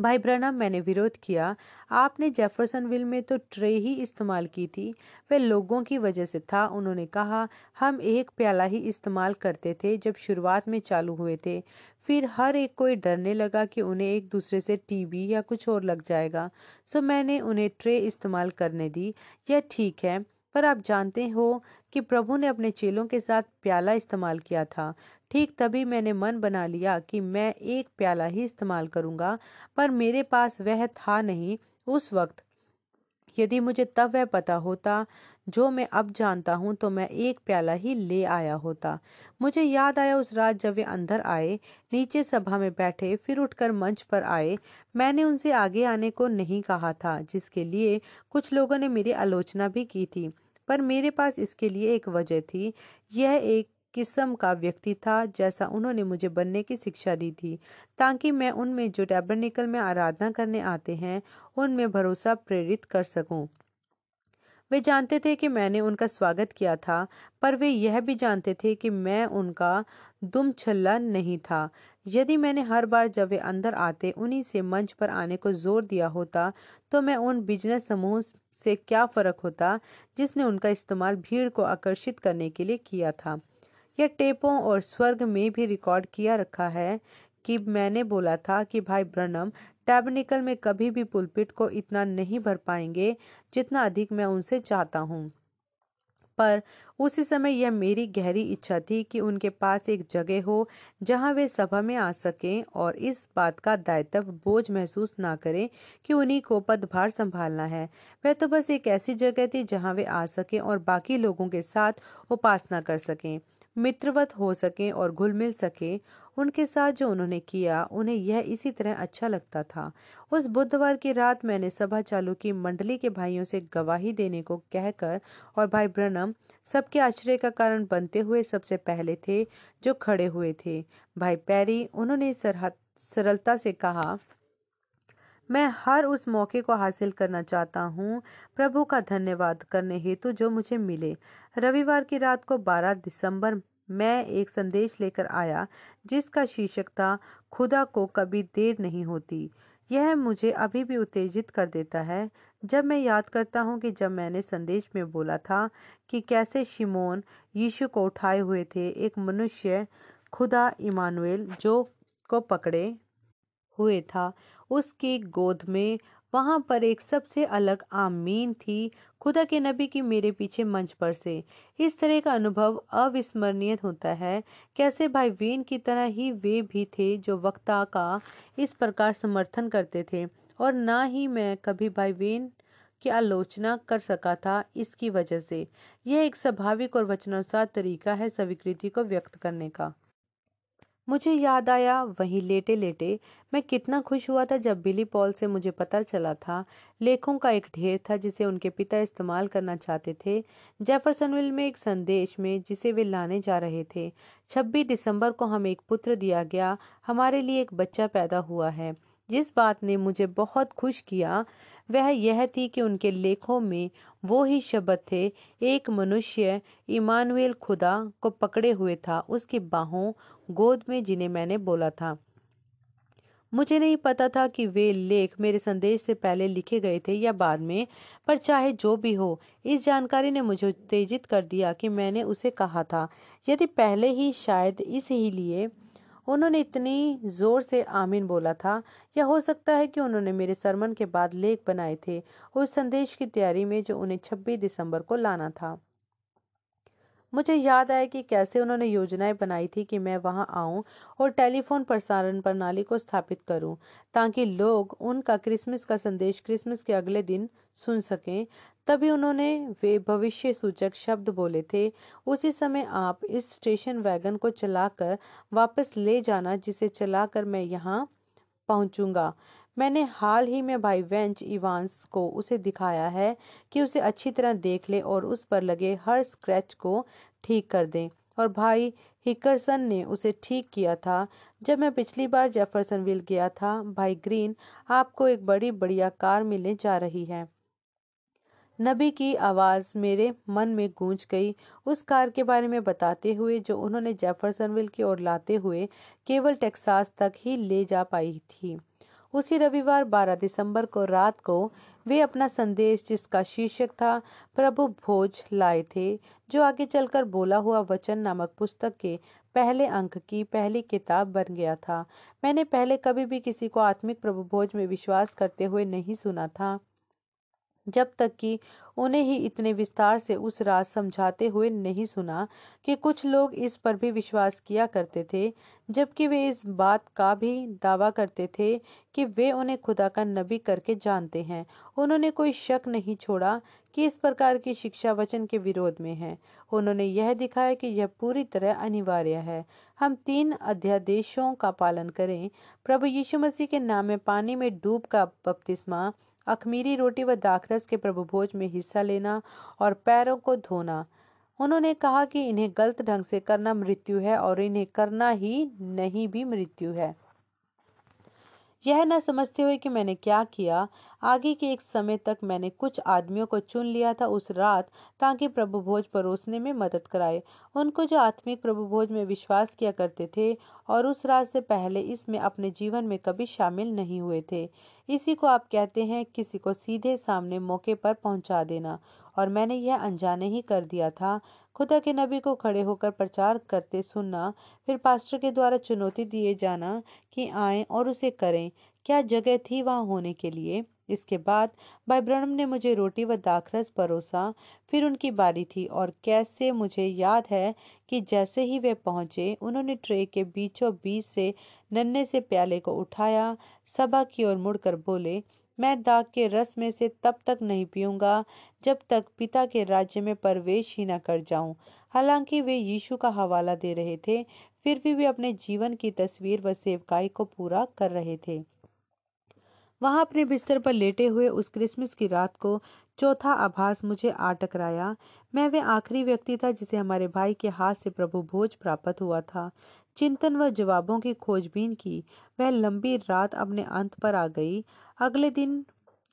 भाई ब्रनम, मैंने विरोध किया। आपने जेफरसनविल में तो ट्रे ही इस्तेमाल की थी। वह लोगों की वजह से था। उन्होंने कहा, हम एक प्याला ही इस्तेमाल करते थे जब शुरुआत में चालू हुए थे। फिर हर एक कोई डरने लगा कि उन्हें एक दूसरे से टीबी या कुछ और लग जाएगा। सो मैंने उन्हें ट्रे इस्तेमाल करने दी। यह ठीक है, पर आप जानते हो कि प्रभु ने अपने चेलों के साथ प्याला इस्तेमाल किया था। ठीक तभी मैंने मन बना लिया कि मैं एक प्याला ही इस्तेमाल करूँगा, पर मेरे पास वह था नहीं उस वक्त। यदि मुझे तब वह पता होता, जो मैं अब जानता हूँ तो मैं एक प्याला ही ले आया होता। मुझे याद आया उस रात जब वे अंदर आए, नीचे सभा में बैठे, फिर उठकर मंच पर आए। मैंने उनसे आगे आने को नहीं कहा था, जिसके लिए कुछ लोगों ने मेरी आलोचना भी की थी, पर मेरे पास इसके लिए एक वजह थी। यह एक किस्म का व्यक्ति था, जैसा उन्होंने मुझे बनने की शिक्षा दी थी। ताकि मैं उनमें जो टैबरनिकल में आराधना करने आते हैं, उनमें भरोसा प्रेरित कर सकूँ। वे जानते थे कि मैंने उनका स्वागत किया था, पर वे यह भी जानते थे कि मैं उनका दुम छल्ला नहीं था। यदि मैंने हर बार जब वे अंदर आते, उन्हीं से मंच पर आने को ज़ोर दिया होता तो मैं उन बिज़नेस समूह से क्या फ़र्क होता, जिसने उनका इस्तेमाल भीड़ को आकर्षित करने के लिए किया था? यह टेपों और स्वर्ग में भी रिकॉर्ड किया रखा है कि मैंने बोला था कि भाई ब्रनम टैबनिकल में कभी भी पुलपिट को इतना नहीं भर पाएँगे जितना अधिक मैं उनसे चाहता हूँ। पर उसी समय यह मेरी गहरी इच्छा थी कि उनके पास एक जगह हो जहाँ वे सभा में आ सकें और इस बात का दायित्व बोझ महसूस ना करें कि उन्हीं को पदभार संभालना है। वह तो बस एक ऐसी जगह थी जहाँ वे आ सकें और बाकी लोगों के साथ उपासना कर सकें। मित्रवत हो सके और घुल मिल सके, उनके साथ जो उन्होंने किया, उन्हें यह इसी तरह अच्छा लगता था। उस बुधवार की रात मैंने सभा चालू की मंडली के भाइयों से गवाही देने को कहकर और भाई ब्रनम, सबके आश्चर्य का कारण बनते हुए सबसे पहले थे जो खड़े हुए थे। भाई पैरी, उन्होंने सरलता से कहा मैं हर उस मौके को हासिल करना चाहता हूँ। प्रभु का धन्यवाद करने हेतु जो मुझे मिले। रविवार की रात को 12 दिसंबर मैं एक संदेश लेकर आया, जिसका शीर्षक था, खुदा को कभी देर नहीं होती। यह मुझे अभी भी उत्तेजित कर देता है। जब मैं याद करता हूँ कि जब मैंने संदेश में बोला था कि कैसे शिमोन यीशु को उठाए हुए थे, एक मनुष्य खुदा इमानुएल जो को पकड़े हुए था उसकी गोद में। वहाँ पर एक सबसे अलग आमीन थी खुदा के नबी की मेरे पीछे मंच पर से। इस तरह का अनुभव अविस्मरणीय होता है। कैसे भाई वेन की तरह ही वे भी थे जो वक्ता का इस प्रकार समर्थन करते थे। और ना ही मैं कभी भाई वेन की आलोचना कर सका था इसकी वजह से। यह एक स्वाभाविक और वचनानुसार तरीका है स्वीकृति को व्यक्त करने का। मुझे याद आया, वहीं लेटे लेटे मैं कितना खुश हुआ था जब बिली पॉल से मुझे पता चला था, लेखों का एक ढेर था जिसे उनके पिता इस्तेमाल करना चाहते थे, जेफरसनविल में एक संदेश में जिसे वे लाने जा रहे थे। 26 दिसंबर को हमें एक पुत्र दिया गया, हमारे लिए एक बच्चा पैदा हुआ है। जिस बात ने मुझे बहुत खुश किया वह यह थी कि उनके लेखों में वो ही शब्द थे। एक मनुष्य, इमानुएल खुदा, को पकड़े हुए था। उसकी बाहों गोद में जिन्हें मैंने बोला था। मुझे नहीं पता था कि वे लेख मेरे संदेश से पहले लिखे गए थे या बाद में, पर चाहे जो भी हो, इस जानकारी ने मुझे उत्तेजित कर दिया कि मैंने उसे कहा था। यदि पहले ही शायद इस ही लिए उन्होंने इतनी ज़ोर से आमीन बोला था, या हो सकता है कि उन्होंने मेरे सरमन के बाद लेख बनाए थे उस संदेश की तैयारी में जो उन्हें 26 दिसंबर को लाना था। मुझे याद आया कि कैसे उन्होंने योजनाएँ बनाई थी कि मैं वहाँ आऊँ और टेलीफोन प्रसारण प्रणाली को स्थापित करूँ, ताकि लोग उनका क्रिसमस का संदेश क्रिसमस के अगले दिन सुन सकें। तभी उन्होंने वे भविष्य सूचक शब्द बोले थे, उसी समय आप इस स्टेशन वैगन को चलाकर वापस ले जाना, जिसे चलाकर मैं यहाँ पहुंचूँगा। मैंने हाल ही में भाई वेंच इवांस को उसे दिखाया है कि उसे अच्छी तरह देख ले और उस पर लगे हर स्क्रैच को ठीक कर दें। और भाई हिकरसन ने उसे ठीक किया था। जब मैं पिछली बार जेफरसनविल गया था, भाई ग्रीन, आपको एक बड़ी बढ़िया कार मिलने जा रही है। नबी की आवाज़ मेरे मन में गूंज गई। उस कार के बारे में बताते हुए, जो उन्होंने जेफरसनविल की ओर लाते हुए केवल टेक्सास तक ही ले जा पाई थी। उसी रविवार 12 दिसंबर को रात को वे अपना संदेश, जिसका शीर्षक था, प्रभु भोज लाए थे जो आगे चलकर बोला हुआ वचन नामक पुस्तक के पहले अंक की पहली किताब बन गया था। मैंने पहले कभी भी किसी को आत्मिक प्रभु भोज में विश्वास करते हुए नहीं सुना था। जब तक कि उन्हें ही इतने विस्तार से उस राज समझाते हुए नहीं सुना कि कुछ लोग इस पर भी विश्वास किया करते थे, जबकि वे इस बात का भी दावा करते थे कि वे उन्हें खुदा का नबी करके जानते हैं। उन्होंने कोई शक नहीं छोड़ा कि इस प्रकार की शिक्षा वचन के विरोध में है। उन्होंने यह दिखाया कि यह पूरी तरह अनिवार्य है। हम तीन अध्यादेशों का पालन करें। प्रभु यीशु मसीह के नाम में पानी में डूब का बपतिस्मा अखमीरी रोटी व दाखरस के प्रभुभोज में हिस्सा लेना और पैरों को धोना। उन्होंने कहा कि इन्हें गलत ढंग से करना मृत्यु है और इन्हें करना ही नहीं भी मृत्यु है। यह न समझते हुए कि मैंने क्या किया आगे के एक समय तक मैंने कुछ आदमियों को चुन लिया था उस रात, ताकि प्रभु भोज परोसने में मदद कराए। उनको जो आत्मिक प्रभु भोज में विश्वास किया करते थे, और उस रात से पहले इसमें अपने जीवन में कभी शामिल नहीं हुए थे। इसी को आप कहते हैं, किसी को सीधे सामने मौके पर पहुँचा देना। और मैंने यह अनजाने ही कर दिया था। खुदा के नबी को खड़े होकर प्रचार करते सुनना, फिर पास्टर के द्वारा चुनौती दिए जाना कि आए और उसे करें। क्या जगह थी वहाँ होने के लिए? इसके बाद भाई ब्रह्म ने मुझे रोटी व दाखरस परोसा, फिर उनकी बारी थी और कैसे मुझे याद है कि जैसे ही वे पहुँचे, उन्होंने ट्रे के बीचों बीच से नन्हे से प्याले को उठाया, सभा की ओर मुड़कर बोले, मैं दाग के रस में से तब तक नहीं पीऊँगा जब तक पिता के राज्य में प्रवेश ही न कर जाऊँ। हालाँकि वे यीशु का हवाला दे रहे थे, फिर भी वे अपने जीवन की तस्वीर व सेवकाई को पूरा कर रहे थे। वहाँ अपने बिस्तर पर लेटे हुए उस क्रिसमस की रात को चौथा आभास मुझे आ टकराया मैं वे आखिरी व्यक्ति था जिसे हमारे भाई के हाथ से प्रभु भोज प्राप्त हुआ था। चिंतन व जवाबों की खोजबीन की वह लंबी रात अपने अंत पर आ गई। अगले दिन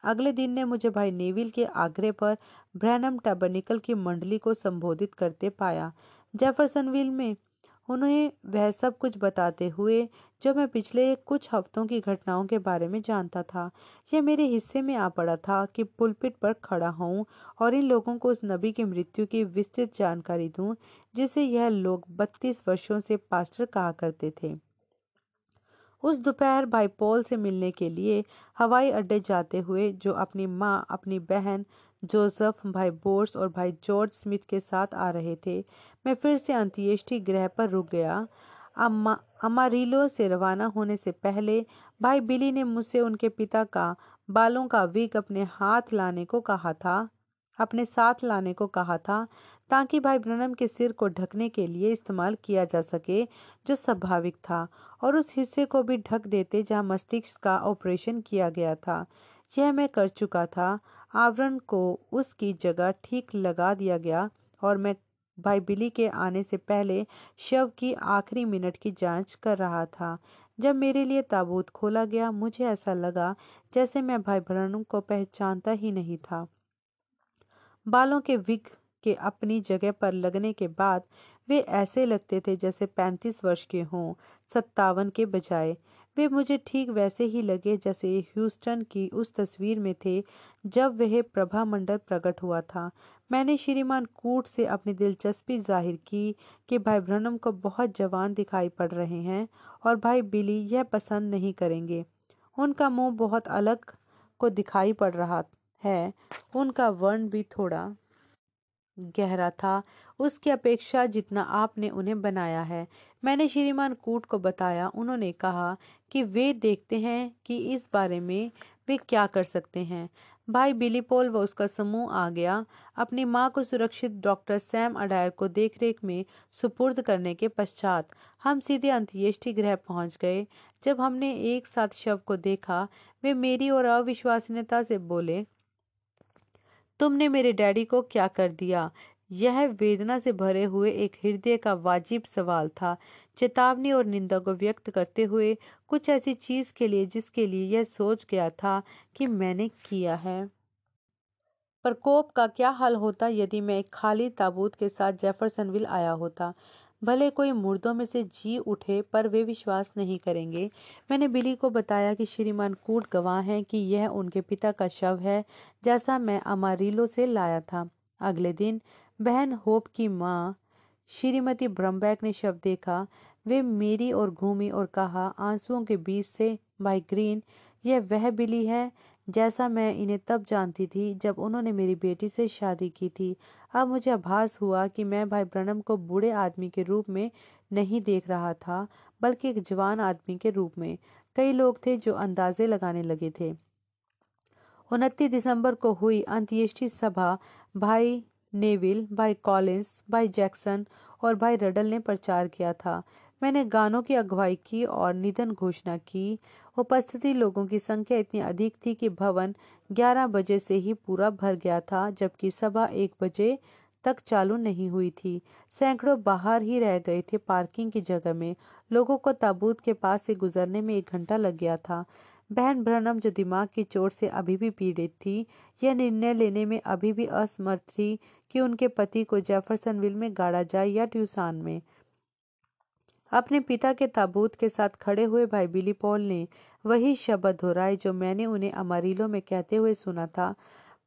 अगले दिन ने मुझे भाई नेविल के आग्रह पर ब्रैनम टैबरनिकल की मंडली को संबोधित करते पाया। जेफरसनविल में उन्हें वह सब कुछ बताते हुए, जो मैं पिछले कुछ हफ्तों की घटनाओं के बारे में जानता था, यह मेरे हिस्से में आ पड़ा था कि पुलपिट पर खड़ा हूँ और इन लोगों को उस नबी की मृत्यु की विस्तृत जानकारी दूँ, जिसे यह लोग बत्तीस वर्षों से पास्टर कहा करते थे। उस दोपहर भाई पॉल से मिलने के लिए हवाई अड्डे जाते हुए, जो अपनी माँ, अपनी बहन जोसेफ, भाई बोर्स और भाई जॉर्ज स्मिथ के साथ आ रहे थे। मैं फिर से अंत्येष्टि ग्रह पर रुक गया। अम्मा, अमारीलो से रवाना होने से पहले भाई बिली ने मुझसे उनके पिता का बालों का विग अपने हाथ लाने को कहा था, अपने साथ लाने को कहा था, ताकि भाई ब्रनम के सिर को ढकने के लिए इस्तेमाल किया जा सके, जो स्वाभाविक था, और उस हिस्से को भी ढक देते जहाँ मस्तिष्क का ऑपरेशन किया गया था। यह मैं कर चुका था। आवरण को उसकी जगह ठीक लगा दिया गया और मैं भाई बिली के आने से पहले शव की आखिरी मिनट की जाँच कर रहा था। जब मेरे लिए ताबूत खोला गया, मुझे ऐसा लगा जैसे मैं भाई ब्रनम को पहचानता ही नहीं था। बालों के विग के अपनी जगह पर लगने के बाद वे ऐसे लगते थे जैसे पैंतीस वर्ष के हों, सत्तावन के बजाय। वे मुझे ठीक वैसे ही लगे जैसे ह्यूस्टन की उस तस्वीर में थे जब वह प्रभा मंडल प्रकट हुआ था। मैंने श्रीमान कूट से अपनी दिलचस्पी ज़ाहिर की कि भाई ब्रनम को बहुत जवान दिखाई पड़ रहे हैं और भाई बिली यह पसंद नहीं करेंगे। उनका मुँह बहुत अलग को दिखाई पड़ रहा है, उनका वर्ण भी थोड़ा गहरा था। उसकी अपेक्षा जितना आपने उन्हें बनाया है मैंने श्रीमान कूट को बताया, उन्होंने कहा कि वे देखते हैं कि इस बारे में वे क्या कर सकते हैं। भाई बिली पोल व उसका समूह आ गया। अपनी माँ को सुरक्षित डॉक्टर सैम अडायर को देखरेख में सुपुर्द करने के पश्चात हम सीधे अंत्येष्टि गृह पहुँच गए। जब हमने एक साथ शव को देखा, वे मेरी और अविश्वसनीयता से बोले, तुमने मेरे डैडी को क्या कर दिया? यह वेदना से भरे हुए एक हृदय का वाजिब सवाल था। चेतावनी और निंदा को व्यक्त करते हुए कुछ ऐसी चीज़ के लिए जिसके लिए यह सोच गया था कि मैंने किया है। प्रकोप का क्या हाल होता यदि मैं एक खाली ताबूत के साथ जेफरसनविल आया होता? भले कोई मुर्दों में से जी उठे, पर वे विश्वास नहीं करेंगे। मैंने बिली को बताया कि श्रीमान कूट गवाह हैं कि यह उनके पिता का शव है, जैसा मैं अमारीलो से लाया था। अगले दिन बहन होप की माँ, श्रीमती ब्रम्बैक ने शव देखा। वे मेरी और घूमी और कहा, आंसुओं के बीच से, भाई ग्रीन, यह वह बिली है जैसा मैं इन्हें तब जानती थी जब उन्होंने मेरी बेटी से शादी की थी। अब मुझे आभास हुआ कि मैं भाई ब्रनम को बूढ़े आदमी के रूप में नहीं देख रहा था, बल्कि एक जवान आदमी के रूप में। कई लोग थे जो अंदाजे लगाने लगे थे। उनतीस दिसंबर को हुई अंत्येष्टि सभा। भाई नेविल, भाई कॉलिंस भाई जैक्सन और भाई रडल ने प्रचार किया था। मैंने गानों की अगुवाई की और निधन घोषणा की। उपस्थिति लोगों की संख्या इतनी अधिक थी कि भवन 11 बजे से ही पूरा भर गया था, जबकि सभा एक बजे तक चालू नहीं हुई थी। सैकड़ों बाहर ही रह गए थे पार्किंग की जगह में। लोगों को ताबूत के पास से गुजरने में एक घंटा लग गया था। बहन ब्रनम जो दिमाग की चोट से अभी भी पीड़ित थी, यह निर्णय लेने में अभी भी असमर्थ थी कि उनके पति को जेफरसनविल में गाड़ा जाए या ट्यूसान में। अपने पिता के ताबूत के साथ खड़े हुए भाई बिली पॉल ने वही शब्द दोहराए जो मैंने उन्हें अमारीलो में कहते हुए सुना था।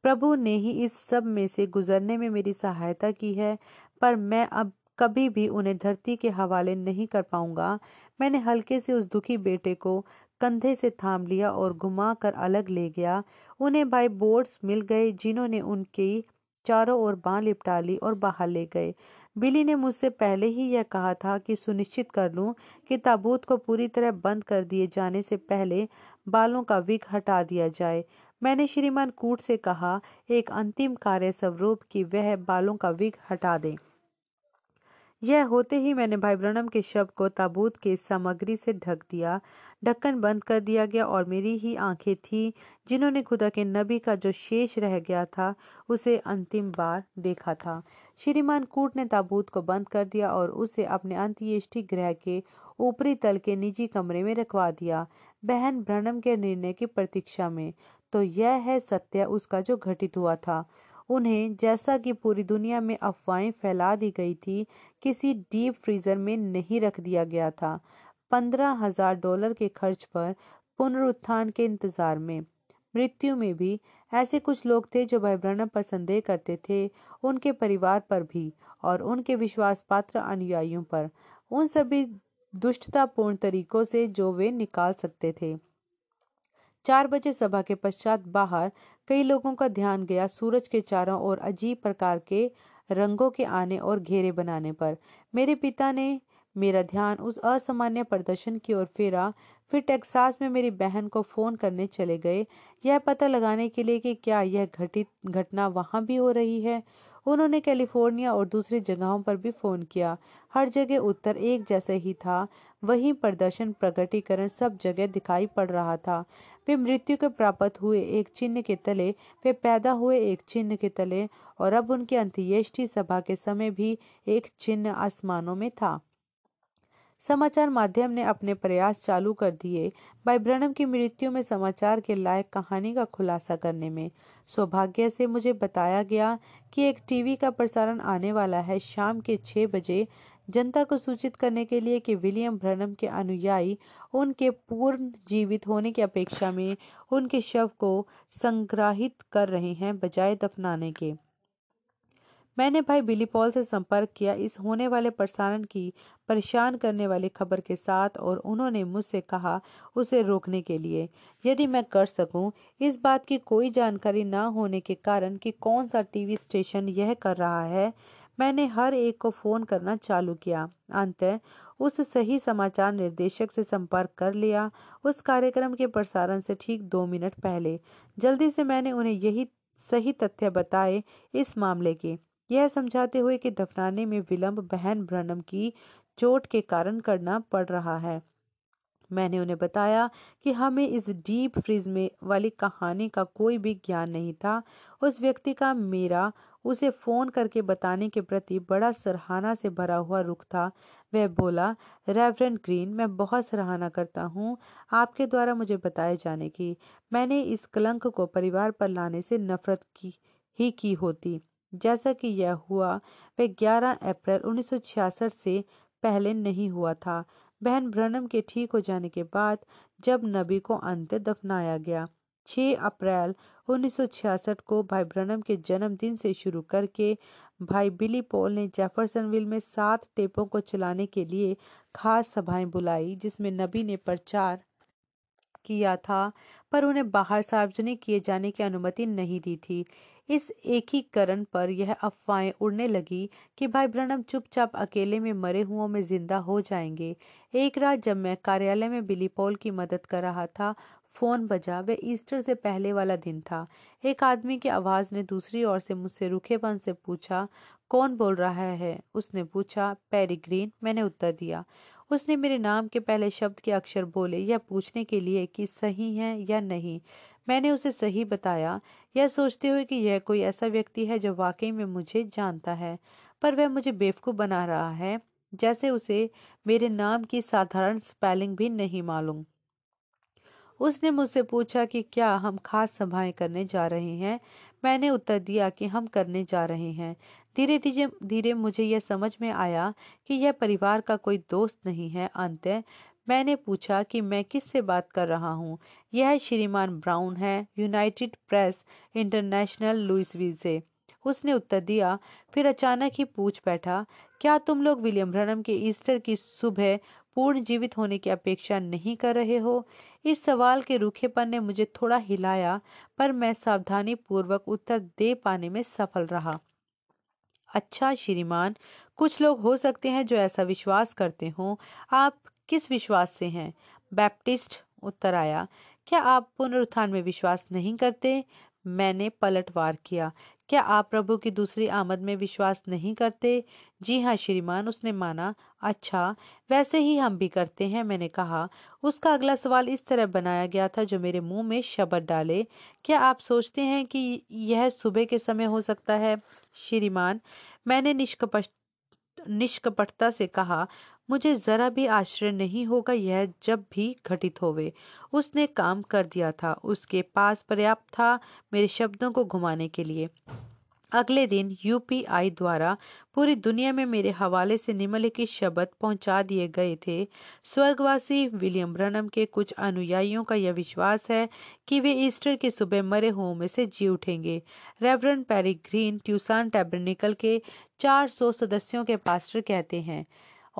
प्रभु ने ही इस सब में से गुजरने में मेरी सहायता की है, पर मैं अब कभी भी उन्हें धरती के हवाले नहीं कर पाऊँगा। मैंने हल्के से उस दुखी बेटे को कंधे से थाम लिया और घुमा कर अलग ले गया। उन्हें भाई बोर्ड्स मिल गए जिन्होंने उनकी चारों ओर बांह लिपटा ली और बाहर ले गए। बिली ने मुझसे पहले ही यह कहा था कि सुनिश्चित कर लूँ कि ताबूत को पूरी तरह बंद कर दिए जाने से पहले बालों का विक हटा दिया जाए। मैंने श्रीमान कूट से कहा, एक अंतिम कार्य स्वरूप कि वह बालों का विक हटा दें। यह होते ही मैंने भाई ब्रनम के शव को ताबूत के सामग्री से ढक दिया, ढक्कन बंद कर दिया गया और मेरी ही आँखें थी, जिन्होंने खुदा के नबी का जो शेष रह गया था, उसे अंतिम बार देखा था। श्रीमान कूट ने ताबूत को बंद कर दिया और उसे अपने अंत्येष्टि ग्रह के ऊपरी तल के निजी कमरे में रखवा दिया, बहन ब्रनम के निर्णय की प्रतीक्षा में। तो यह है सत्य, उसका जो घटित हुआ था। उन्हें जैसा कि पूरी दुनिया में अफवाहें फैला दी गई थी, किसी डीप फ्रीजर में नहीं रख दिया गया था। पंद्रह हज़ार डॉलर के खर्च पर पुनरुत्थान के इंतज़ार में। मृत्यु में भी ऐसे कुछ लोग थे जो भाई पर संदेह करते थे उनके परिवार पर भी और उनके विश्वास पात्र अनुयायियों पर। उन सभी दुष्टतापूर्ण तरीकों से जो वे निकाल सकते थे। चार बजे सभा के पश्चात बाहर कई लोगों का ध्यान गया सूरज के चारों ओर अजीब प्रकार के रंगों के आने और घेरे बनाने पर। मेरे पिता ने मेरा ध्यान उस असामान्य प्रदर्शन की ओर फेरा। फिर टेक्सास में मेरी बहन को फ़ोन करने चले गए। यह पता लगाने के लिए कि क्या यह घटित घटना वहाँ भी हो रही है? उन्होंने कैलिफ़ोर्निया और दूसरी जगहों पर भी फ़ोन किया। हर जगह उत्तर एक जैसे ही था। वही प्रदर्शन, प्रगटीकरण सब जगह दिखाई पड़ रहा था। वे मृत्यु के प्राप्त हुए एक चिन्ह के तले, वे पैदा हुए एक चिन्ह के तले, और अब उनकी अंत्येष्टि सभा के समय भी एक चिन्ह आसमानों में था। समाचार माध्यम ने अपने प्रयास चालू कर दिए भाई ब्रनम की मृत्यु में समाचार के लायक कहानी का खुलासा करने में। सौभाग्य से मुझे बताया गया कि एक टीवी का प्रसारण आने वाला है शाम के छह बजे। जनता को सूचित करने के लिए कि विलियम ब्रनम के अनुयायी उनके पूर्ण जीवित होने की अपेक्षा में उनके शव को संग्रहित कर रहे हैं बजाय दफनाने के। मैंने भाई बिली पॉल से संपर्क किया इस होने वाले प्रसारण की परेशान करने वाली खबर के साथ और उन्होंने मुझसे कहा उसे रोकने के लिए। यदि मैं कर सकूँ, इस बात की कोई जानकारी ना होने के कारण कि कौन सा टीवी स्टेशन यह कर रहा है, मैंने हर एक को फ़ोन करना चालू किया। अंत, उस सही समाचार निर्देशक से संपर्क कर लिया। उस कार्यक्रम के प्रसारण से ठीक दो मिनट पहले। जल्दी से मैंने उन्हें यही सही तथ्य बताए इस मामले के। यह समझाते हुए कि दफनाने में विलंब बहन ब्रनम की चोट के कारण करना पड़ रहा है। मैंने उन्हें बताया कि हमें इस डीप फ्रीज में वाली कहानी का कोई भी ज्ञान नहीं था। उस व्यक्ति का मेरा, उसे फ़ोन करके बताने के प्रति बड़ा सराहना से भरा हुआ रुख था। वह बोला, रेवरेंड ग्रीन, मैं बहुत सराहना करता हूँ आपके द्वारा मुझे बताए जाने की। मैंने इस कलंक को परिवार पर लाने से नफरत की, ही की होती। जैसा कि यह हुआ, वह 11 अप्रैल 1966 से पहले नहीं हुआ था। बहन ब्रनम के ठीक हो जाने के बाद जब नबी को अंत दफनाया गया 6 अप्रैल 1966 को भाई ब्रनम के जन्मदिन से शुरू करके भाई बिली पॉल ने जेफरसनविल में सात टेपों को चलाने के लिए खास सभाएँ बुलाई, जिसमें नबी ने प्रचार किया था, पर उन्हें बाहर सार्वजनिक किए जाने की अनुमति नहीं दी थी। इस एकीकरण पर यह अफवाहें उड़ने लगी कि भाई ब्रनम चुपचाप अकेले में मरे हुओं में ज़िंदा हो जाएँगे। एक रात जब मैं कार्यालय में बिली पॉल की मदद कर रहा था, फ़ोन बजा वह ईस्टर से पहले वाला दिन था। एक आदमी की आवाज़ ने दूसरी ओर से मुझसे रुखेपन से पूछा, कौन बोल रहा है? उसने पूछा, पैरी ग्रीन, मैंने उत्तर दिया। उसने मेरे नाम के पहले शब्द के अक्षर बोले, यह पूछने के लिए कि सही है या नहीं? मैंने उसे सही बताया। यह सोचते हुए कि यह कोई ऐसा व्यक्ति है जो वाकई में मुझे जानता है, पर वह मुझे बेवकूफ़ बना रहा है, जैसे उसे मेरे नाम की साधारण स्पेलिंग भी नहीं मालूम। उसने मुझसे पूछा कि क्या हम खास सभाएँ करने जा रहे हैं? मैंने उत्तर दिया कि हम करने जा रहे हैं। धीरे धीरे धीरे मुझे यह समझ में आया कि यह परिवार का कोई दोस्त नहीं है अंत मैंने पूछा कि मैं किससे बात कर रहा हूँ। यह श्रीमान ब्राउन है, यूनाइटेड प्रेस इंटरनेशनल लुइसविल से उसने उत्तर दिया, फिर अचानक ही पूछ बैठा, क्या तुम लोग विलियम ब्रनम के ईस्टर की सुबह पूर्ण जीवित होने की अपेक्षा नहीं कर रहे हो? इस सवाल के रूखेपन ने मुझे थोड़ा हिलाया, पर मैं सावधानी पूर्वक उत्तर दे पाने में सफल रहा। अच्छा श्रीमान, कुछ लोग हो सकते हैं जो ऐसा विश्वास करते हों। आप किस विश्वास से हैं? बैप्टिस्ट उत्तर आया, क्या आप पुनरुत्थान में विश्वास नहीं करते? मैंने पलटवार किया। क्या आप प्रभु की दूसरी आमद में विश्वास नहीं करते? जी हाँ श्रीमान, उसने माना अच्छा वैसे ही हम भी करते हैं, मैंने कहा। उसका अगला सवाल इस तरह बनाया गया था जो मेरे मुँह में शब्द डाले, क्या आप सोचते हैं कि यह सुबह के समय हो सकता है? श्रीमान, मैंने निष्कपट निष्कपटता से कहा मुझे जरा भी आश्चर्य नहीं होगा, यह जब भी घटित होवे। उसने काम कर दिया था। उसके पास पर्याप्त था मेरे शब्दों को घुमाने के लिए। अगले दिन यूपीआई द्वारा पूरी दुनिया में मेरे हवाले से निम्नलिखित शब्द पहुँचा दिए गए थे। स्वर्गवासी विलियम ब्रनम के कुछ अनुयायियों का यह विश्वास है कि वे ईस्टर की सुबह मरे हुओं में से जी उठेंगे। Reverend Perry Green Tucson Tabernacle के 400 सदस्यों के पास्टर कहते हैं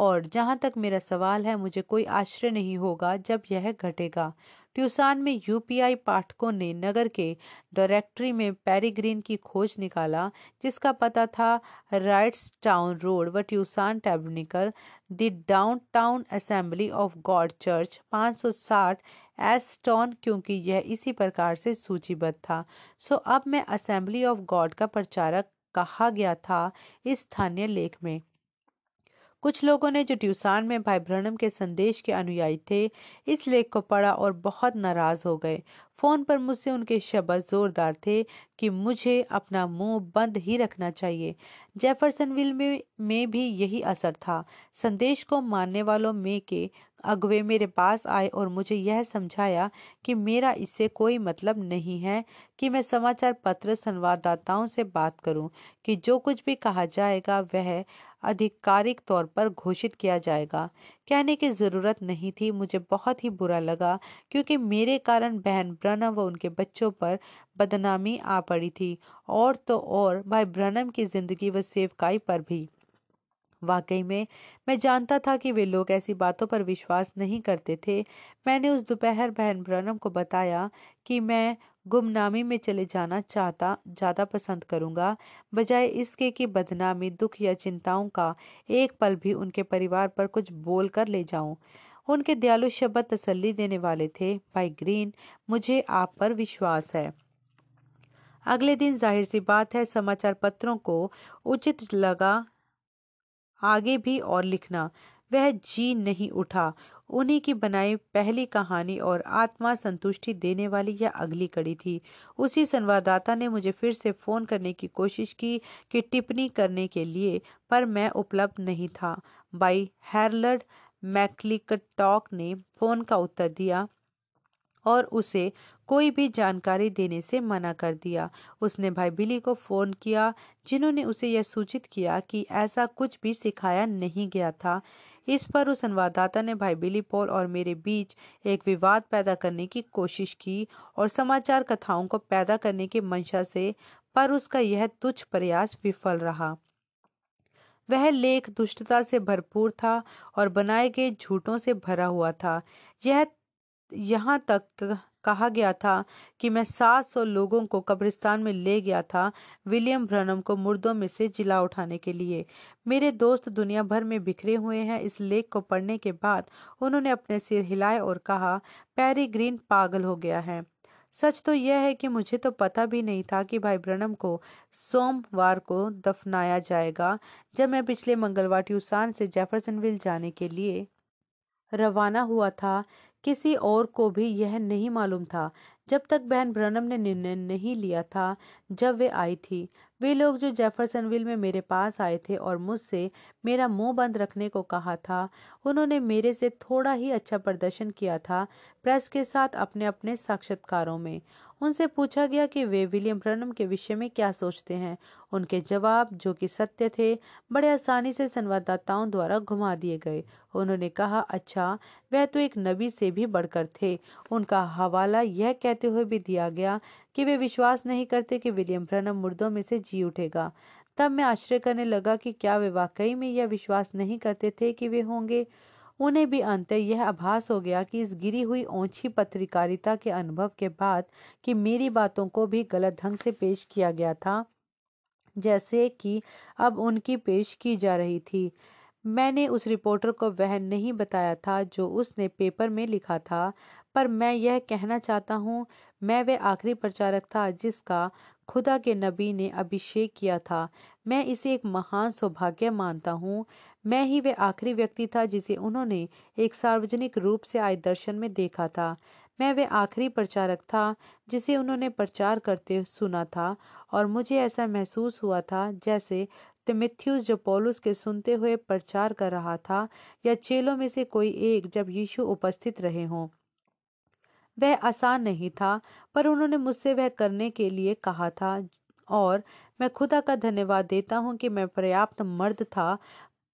और जहाँ तक मेरा सवाल है, मुझे कोई आश्चर्य नहीं होगा जब यह घटेगा। ट्यूसान में यूपीआई पाठकों ने नगर के डायरेक्टरी में पेरीग्रीन की खोज निकाला, जिसका पता था राइट्स टाउन रोड व Tucson tabernacle, the downtown assembly of God church 560 Easton, क्योंकि यह इसी प्रकार से सूचीबद्ध था। सो अब मैं असेंबली ऑफ़ गॉड का प्रचारक कहा गया था इस स्थानीय लेख में। कुछ लोगों ने जो ट्यूसान में भाई ब्रनम के संदेश के अनुयायी थे इस लेख को पढ़ा और बहुत नाराज़ हो गए। फ़ोन पर मुझसे उनके शब्द जोरदार थे कि मुझे अपना मुँह बंद ही रखना चाहिए। जेफरसनविल में, में भी यही असर था। संदेश को मानने वालों में के अगवे मेरे पास आए और मुझे यह समझाया कि मेरा इससे कोई मतलब नहीं है कि मैं समाचार पत्र संवाददाताओं से बात करूँ, कि जो कुछ भी कहा जाएगा वह आधिकारिक तौर पर घोषित किया जाएगा। कहने की ज़रूरत नहीं थी, मुझे बहुत ही बुरा लगा, क्योंकि मेरे कारण बहन ब्रनम व उनके बच्चों पर बदनामी आ पड़ी थी, और तो और, भाई ब्रनम की ज़िंदगी व सेवकाई पर भी। वाकई में, मैं जानता था कि वे लोग ऐसी बातों पर विश्वास नहीं करते थे। मैंने उस दोपहर बहन ब्रनम को बताया कि मैं गुमनामी में चले जाना चाहता, ज़्यादा पसंद करूँगा, बजाय इसके कि बदनामी, दुख या चिंताओं का एक पल भी उनके परिवार पर कुछ बोल कर ले जाऊँ। उनके दयालु शब्द तसल्ली देने वाले थे। भाई ग्रीन, मुझे आप पर विश्वास है। अगले दिन ज़ाहिर सी बात है, समाचार पत्रों को उचित लगा आगे भी और लिखना। वह जी नहीं उठा। उन्हीं की बनाई पहली कहानी और आत्मा संतुष्टि देने वाली यह अगली कड़ी थी। उसी संवाददाता ने मुझे फिर से फ़ोन करने की कोशिश की कि टिप्पणी करने के लिए, पर मैं उपलब्ध नहीं था। बाई हैरलड मैकलिकटॉक ने फ़ोन का उत्तर दिया और उसे कोई भी जानकारी देने से मना कर दिया। उसने भाई बिली को फ़ोन किया, जिन्होंने उसे यह सूचित किया कि ऐसा कुछ भी सिखाया नहीं गया था। इस पर उस संवाददाता ने भाई बिली, पॉल और मेरे बीच एक विवाद पैदा करने की कोशिश की और समाचार कथाओं को पैदा करने की मंशा से, पर उसका यह तुच्छ प्रयास विफल रहा। वह लेख दुष्टता से भरपूर था और बनाए गए झूठों से भरा हुआ था। यह, यहाँ तक कहा गया था कि मैं 700 लोगों को कब्रिस्तान में ले गया था विलियम ब्रनम को मुर्दों में से जिला उठाने के लिए। मेरे दोस्त दुनिया भर में बिखरे हुए हैं। इस लेख को पढ़ने के बाद उन्होंने अपने सिर हिलाए और कहा, पैरी ग्रीन पागल हो गया है। सच तो यह है कि मुझे तो पता भी नहीं था कि भाई ब्रनम को सोमवार को दफनाया जाएगा, जब मैं पिछले मंगलवार ट्यूसान से जेफरसनविल जाने के लिए रवाना हुआ था। किसी और को भी यह नहीं मालूम था जब तक बहन ब्रनम ने निर्णय नहीं लिया था, जब वे आई थी। वे लोग जो जेफरसनविल में मेरे पास आए थे और मुझसे मेरा मुँह बंद रखने को कहा था, उन्होंने मेरे से थोड़ा ही अच्छा प्रदर्शन किया था प्रेस के साथ अपने अपने साक्षात्कारों में। उनसे पूछा गया कि वे विलियम ब्रनम के विषय में क्या सोचते हैं। उनके जवाब, जो कि सत्य थे, बड़े आसानी से संवाददाताओं द्वारा घुमा दिए गए। उन्होंने कहा अच्छा वह तो एक नबी से भी बढ़कर थे। उनका हवाला यह कहते हुए भी दिया गया कि वे विश्वास नहीं करते कि विलियम ब्रनम मुर्दों में से जी उठेगा। तब मैं आश्चर्य करने लगा कि क्या वे वाकई में यह विश्वास नहीं करते थे कि वे होंगे। उन्हें भी अंतर यह आभास हो गया कि इस गिरी हुई ऊँची पत्रकारिता के अनुभव के बाद कि मेरी बातों को भी गलत ढंग से पेश किया गया था, जैसे कि अब उनकी पेश की जा रही थी। मैंने उस रिपोर्टर को वह नहीं बताया था जो उसने पेपर में लिखा था। पर मैं यह कहना चाहता हूँ, मैं वह आखिरी प्रचारक था जिसका खुदा के नबी ने अभिषेक किया था। मैं इसे एक महान सौभाग्य मानता हूँ। मैं ही वह आखिरी व्यक्ति था जिसे उन्होंने एक सार्वजनिक रूप से आए दर्शन में देखा था। मैं वह आखिरी प्रचारक था जिसे उन्होंने प्रचार करते सुना था और मुझे ऐसा महसूस हुआ था जैसे तिमिथ्यूस जो पौलुस के सुनते हुए प्रचार कर रहा था या चेलों में से कोई एक जब यीशु उपस्थित रहे हों। वह आसान नहीं था, पर उन्होंने मुझसे वह करने के लिए कहा था और मैं खुदा का धन्यवाद देता हूँ कि मैं पर्याप्त मर्द था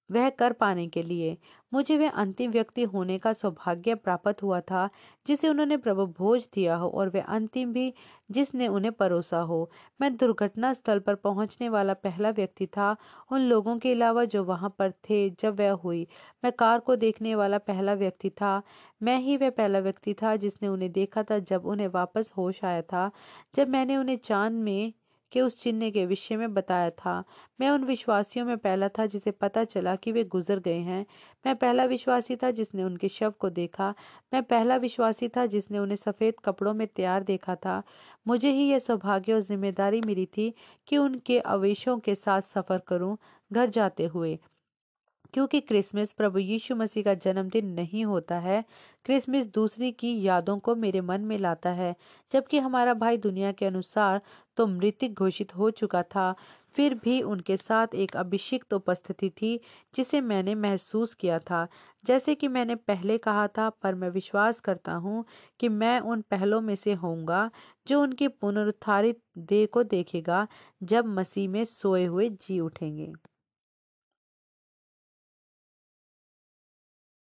वह कर पाने के लिए। मुझे वह अंतिम व्यक्ति होने का सौभाग्य प्राप्त हुआ था, जिसे उन्होंने प्रभु भोज दिया हो और वह अंतिम भी जिसने उन्हें परोसा हो। मैं दुर्घटना स्थल पर पहुँचने वाला पहला व्यक्ति था, उन लोगों के अलावा जो वहाँ पर थे जब वह हुई। मैं कार को देखने वाला पहला व्यक्ति था। मैं ही वह पहला व्यक्ति था जिसने उन्हें देखा था जब उन्हें वापस होश आया था। जब मैंने उन्हें चाँद में के उस चिन्ह के विषय में बताया था। मैं उन विश्वासियों में पहला था जिसे पता चला कि वे गुजर गए हैं। मैं पहला विश्वासी था जिसने उनके शव को देखा। मैं पहला विश्वासी था जिसने उन्हें सफ़ेद कपड़ों में तैयार देखा था। मुझे ही यह सौभाग्य और ज़िम्मेदारी मिली थी कि उनके अवेशों के साथ सफ़र करूँ, घर जाते हुए। क्योंकि क्रिसमस प्रभु यीशु मसीह का जन्मदिन नहीं होता है, क्रिसमस दूसरी की यादों को मेरे मन में लाता है। जबकि हमारा भाई दुनिया के अनुसार तो मृतिक घोषित हो चुका था, फिर भी उनके साथ एक अभिषिक्त उपस्थिति थी, जिसे मैंने महसूस किया था। जैसे कि मैंने पहले कहा था, पर मैं विश्वास करता हूँ कि मैं उन पहलों में से होऊँगा, जो उनकी पुनरुत्थारित देह को देखेगा, जब मसीह में सोए हुए जी उठेंगे।